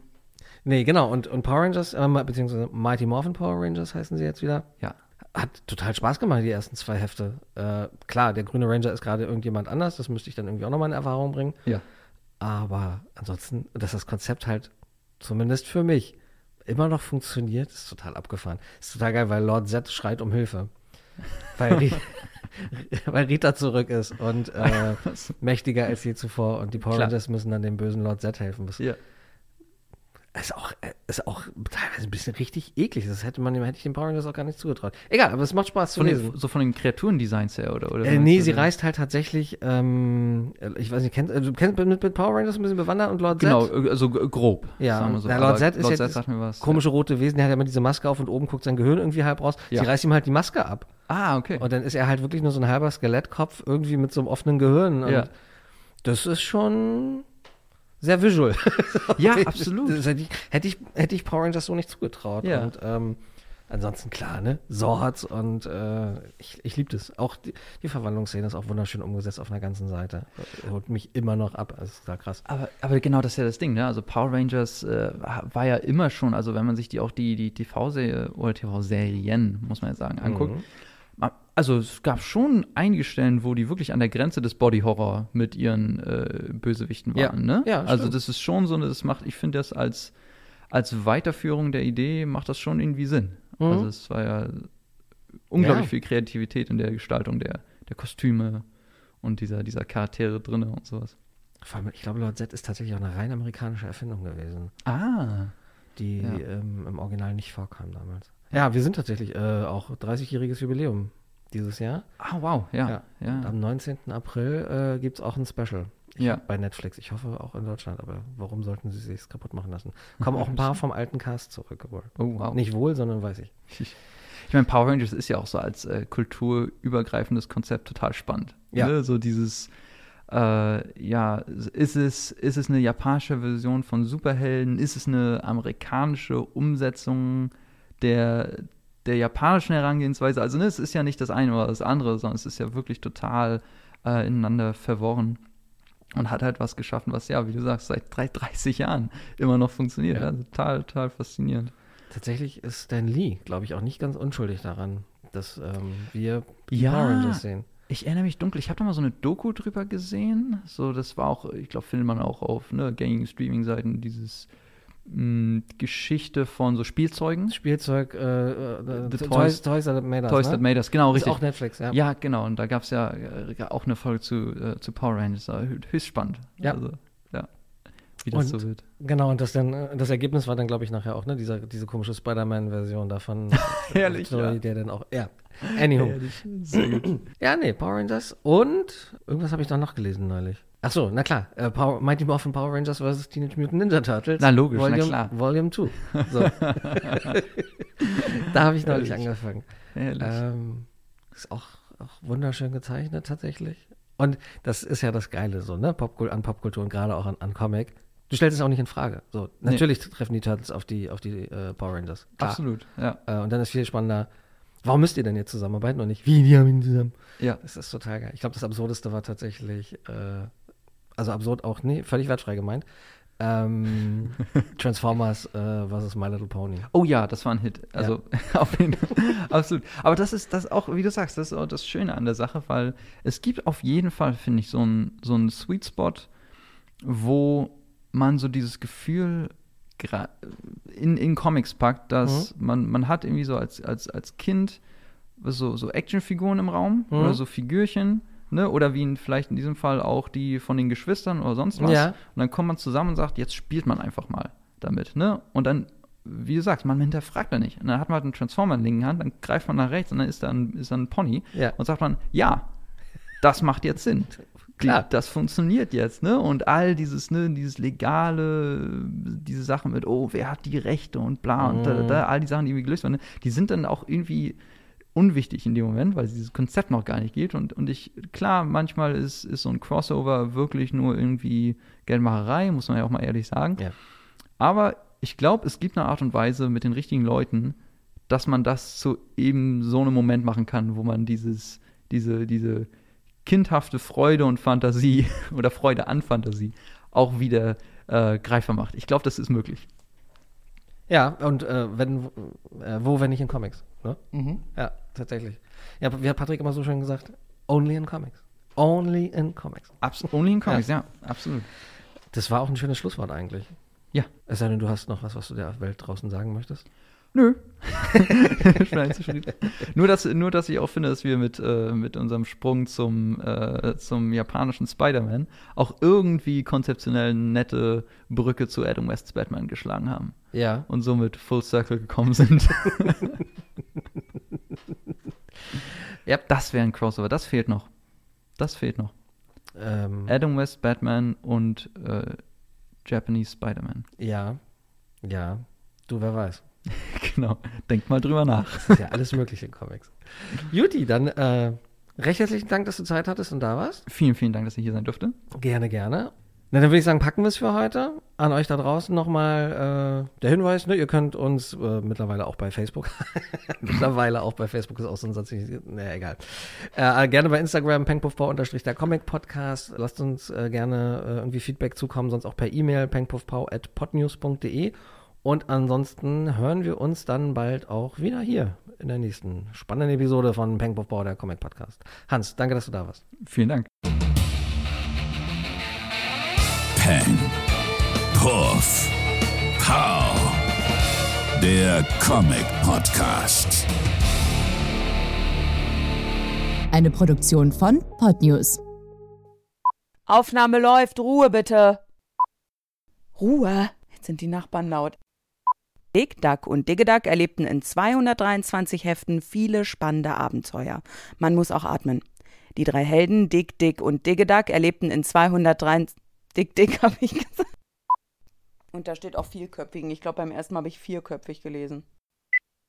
nee, genau. Und, und Power Rangers, äh, beziehungsweise Mighty Morphin Power Rangers heißen sie jetzt wieder. Ja. Hat total Spaß gemacht, die ersten zwei Hefte. Äh, klar, der grüne Ranger ist gerade irgendjemand anders, das müsste ich dann irgendwie auch nochmal in Erfahrung bringen. Ja. Aber ansonsten, dass das Konzept halt, zumindest für mich, immer noch funktioniert, ist total abgefahren. Ist total geil, weil Lord Z schreit um Hilfe. Weil, <laughs> <laughs> weil Rita zurück ist und äh, <laughs> mächtiger als je zuvor und die Power. Rangers müssen dann dem bösen Lord Z helfen. Was Ja. Ist auch, äh, ist auch teilweise ein bisschen richtig eklig. Das hätte man, hätte ich den Power Rangers auch gar nicht zugetraut. Egal, aber es macht Spaß zu Von lesen. den, so von den Kreaturendesigns her, oder? oder Äh, nee, sie reist halt tatsächlich, ähm, ich weiß nicht, kennst, äh, du kennst mit, mit Power Rangers ein bisschen bewandert und Lord Genau, Z? also g- grob. Ja, sagen wir so. ja, Lord Z ist Lord jetzt Z sagt mir was. Komische rote Wesen, der hat ja immer diese Maske auf und oben guckt sein Gehirn irgendwie halb raus. Ja. Sie reißt ihm halt die Maske ab. Ah, okay. Und dann ist er halt wirklich nur so ein halber Skelettkopf irgendwie mit so einem offenen Gehirn. Und Ja. das ist schon sehr visual. <laughs> Ja, absolut. Hätte, ich, hätte, ich, Power Rangers so nicht zugetraut. Ja. Und ähm, ansonsten klar, ne? Swords und äh, ich, ich liebe das. Auch die, die Verwandlungsszene ist auch wunderschön umgesetzt auf einer ganzen Seite. Holt mich immer noch ab. Das ist total krass. Aber, aber genau das ist ja das Ding, ne? Also Power Rangers äh, war ja immer schon, also wenn man sich die auch die, die TV-Serie oder TV-Serien, muss man jetzt sagen, anguckt. Mhm. Also es gab schon einige Stellen, wo die wirklich an der Grenze des Body-Horror mit ihren äh, Bösewichten Ja. waren, ne? Ja, also das ist schon so, eine- das macht, ich finde das als, als Weiterführung der Idee macht das schon irgendwie Sinn. Mhm. Also es war ja unglaublich Ja. viel Kreativität in der Gestaltung der, der Kostüme und dieser, dieser Charaktere drinne und sowas. Vor allem, ich glaube, Lord Z ist tatsächlich auch eine rein amerikanische Erfindung gewesen, Ah. die Ja. ähm, im Original nicht vorkam damals. Ja, wir sind tatsächlich äh, auch 30-jähriges Jubiläum dieses Jahr. Ah, wow, ja. ja. Und am 19. April äh, gibt es auch ein Special. Ja. Bei Netflix. Ich hoffe auch in Deutschland, aber warum sollten sie sich kaputt machen lassen? <laughs> Kommen auch ein paar vom alten Cast zurück. Oh, wow. Nicht wohl, sondern weiß ich. <laughs> Ich meine, Power Rangers ist ja auch so als äh, kulturübergreifendes Konzept total spannend. Ja. Ne? So dieses, äh, ja, ist es, ist es eine japanische Version von Superhelden? Ist es eine amerikanische Umsetzung der, der japanischen Herangehensweise? Also, ne, es ist ja nicht das eine oder das andere, sondern es ist ja wirklich total äh, ineinander verworren. Und hat halt was geschaffen, was ja, wie du sagst, seit drei- 30 Jahren immer noch funktioniert. Ja. Ja. total, total faszinierend. Tatsächlich ist Stan Lee, glaube ich, auch nicht ganz unschuldig daran, dass ähm, wir Ja. Power Rangers sehen. Ich erinnere mich dunkel, ich habe da mal so eine Doku drüber gesehen. So, das war auch, ich glaube, findet man auch auf ne, gängigen Streaming-Seiten, dieses Geschichte von so Spielzeugen. Spielzeug, äh, äh, The Toys, Toys- Toys That Made Us. Toys ne? That Made Us, genau, ist richtig. auch Netflix, ja. ja. genau, und da gab es ja äh, auch eine Folge zu, äh, zu Power Rangers, höchst spannend. Ja. Also, ja. Wie das Und- so wird. Genau, und das, dann, äh, das Ergebnis war dann, glaube ich, nachher auch, ne, dieser, diese komische Spider-Man-Version davon. <laughs> Herrlich, so, ja. Der dann auch, ja. Anywho. Sehr gut. <clears throat> Ja, nee, Power Rangers und irgendwas habe ich doch noch gelesen neulich. Ach so, na klar, äh, Power, Mighty Morphin Power Rangers vs. Teenage Mutant Ninja Turtles. Na, logisch, na Volume, klar. Volume 2. So. <laughs> da habe ich neulich angefangen. Ähm, ist auch, auch wunderschön gezeichnet tatsächlich. Und das ist ja das Geile so, ne? Popkul an Popkultur und gerade auch an, an Comic. Du stellst es auch nicht in Frage. So, Nee. natürlich treffen die Turtles auf die, auf die äh, Power Rangers. Klar. Absolut, ja. Äh, und dann ist viel spannender, warum müsst ihr denn jetzt zusammenarbeiten und nicht, wie, die haben ihn zusammen. Ja, Das ist total geil. Ich glaube, das Absurdeste war tatsächlich, äh, also absurd auch, nee, völlig wertfrei gemeint. Ähm, <laughs> Transformers äh, vs. My Little Pony. Oh ja, das war ein Hit. Also <laughs> auf jeden absolut. Aber das ist das auch, wie du sagst, das ist auch das Schöne an der Sache, weil es gibt auf jeden Fall, finde ich, so einen so einen Sweet Spot, wo man so dieses Gefühl in, in Comics packt, dass man, man hat irgendwie so als, als, als Kind so, so Actionfiguren im Raum Mhm. oder so Figürchen, ne? Oder wie in, vielleicht in diesem Fall auch die von den Geschwistern oder sonst was. Ja. Und dann kommt man zusammen und sagt, jetzt spielt man einfach mal damit, ne? Und dann, wie du sagst, man hinterfragt da nicht. Und dann hat man halt einen Transformer in der linken Hand, dann greift man nach rechts und dann ist da ein, ist da ein Pony Ja. und sagt man, ja, das macht jetzt Sinn. <laughs> Die, Klar. das funktioniert jetzt, ne? Und all dieses, ne, dieses legale, diese Sachen mit, oh, wer hat die Rechte und bla und da, Mhm. da, all die Sachen, die irgendwie gelöst werden, ne? die sind dann auch irgendwie unwichtig in dem Moment, weil es dieses Konzept noch gar nicht gibt. Und, und ich, klar, manchmal ist, ist so ein Crossover wirklich nur irgendwie Geldmacherei, muss man ja auch mal ehrlich sagen. Ja. Aber ich glaube, es gibt eine Art und Weise mit den richtigen Leuten, dass man das zu eben so einem Moment machen kann, wo man dieses, diese, diese kindhafte Freude und Fantasie <laughs> oder Freude an Fantasie auch wieder äh, greifbar macht. Ich glaube, das ist möglich. Ja, und äh, wenn, äh, wo, wenn nicht in Comics? Ne? Ja, tatsächlich. Ja, wie hat Patrick immer so schön gesagt? Only in Comics. Only in Comics. Abs only in Comics, ja. absolut. Das war auch ein schönes Schlusswort eigentlich. Ja. Es sei denn, du hast noch was, was du der Welt draußen sagen möchtest. Nö. <laughs> nur, dass, nur, dass ich auch finde, dass wir mit, äh, mit unserem Sprung zum, äh, zum japanischen Spider-Man auch irgendwie konzeptionell eine nette Brücke zu Adam Wests Batman geschlagen haben. Ja. Und somit Full Circle gekommen sind. <laughs> ja, das wäre ein Crossover. Das fehlt noch. Das fehlt noch. Ähm, Adam West, Batman und äh, Japanese Spider-Man. ja. Ja. Du, wer weiß. <laughs> genau. Denkt mal drüber nach. Das ist ja alles möglich in Comics. Juti, dann äh, recht herzlichen Dank, dass du Zeit hattest und da warst. Vielen, vielen Dank, dass ich hier sein durfte. Gerne, gerne. Na, dann würde ich sagen, packen wir es für heute. An euch da draußen nochmal äh, der Hinweis, ne, ihr könnt uns äh, mittlerweile auch bei Facebook, <laughs> mittlerweile auch bei Facebook ist auch so ein Satz, naja, egal. Äh, gerne bei Instagram, unterstrich der Comic Podcast. Lasst uns äh, gerne äh, irgendwie Feedback zukommen, sonst auch per E-Mail, penkpuffbau at podnews.de. Und ansonsten hören wir uns dann bald auch wieder hier in der nächsten spannenden Episode von Penkpuffbau, der Comic Podcast. Hans, danke, dass du da warst. Vielen Dank. Puff, Pow. Der Comic Podcast. Eine Produktion von Podnews. Aufnahme läuft, Ruhe bitte. Ruhe. Jetzt sind die Nachbarn laut. Dick, Duck und Diggeduck erlebten in 223 Heften viele spannende Abenteuer. Man muss auch atmen. Die drei Helden, Dick, Dick und Diggeduck, erlebten in 203. Dick, Dick, <laughs> habe ich gesagt. Und da steht auch vielköpfigen. Ich glaube, beim ersten Mal habe ich vierköpfig gelesen.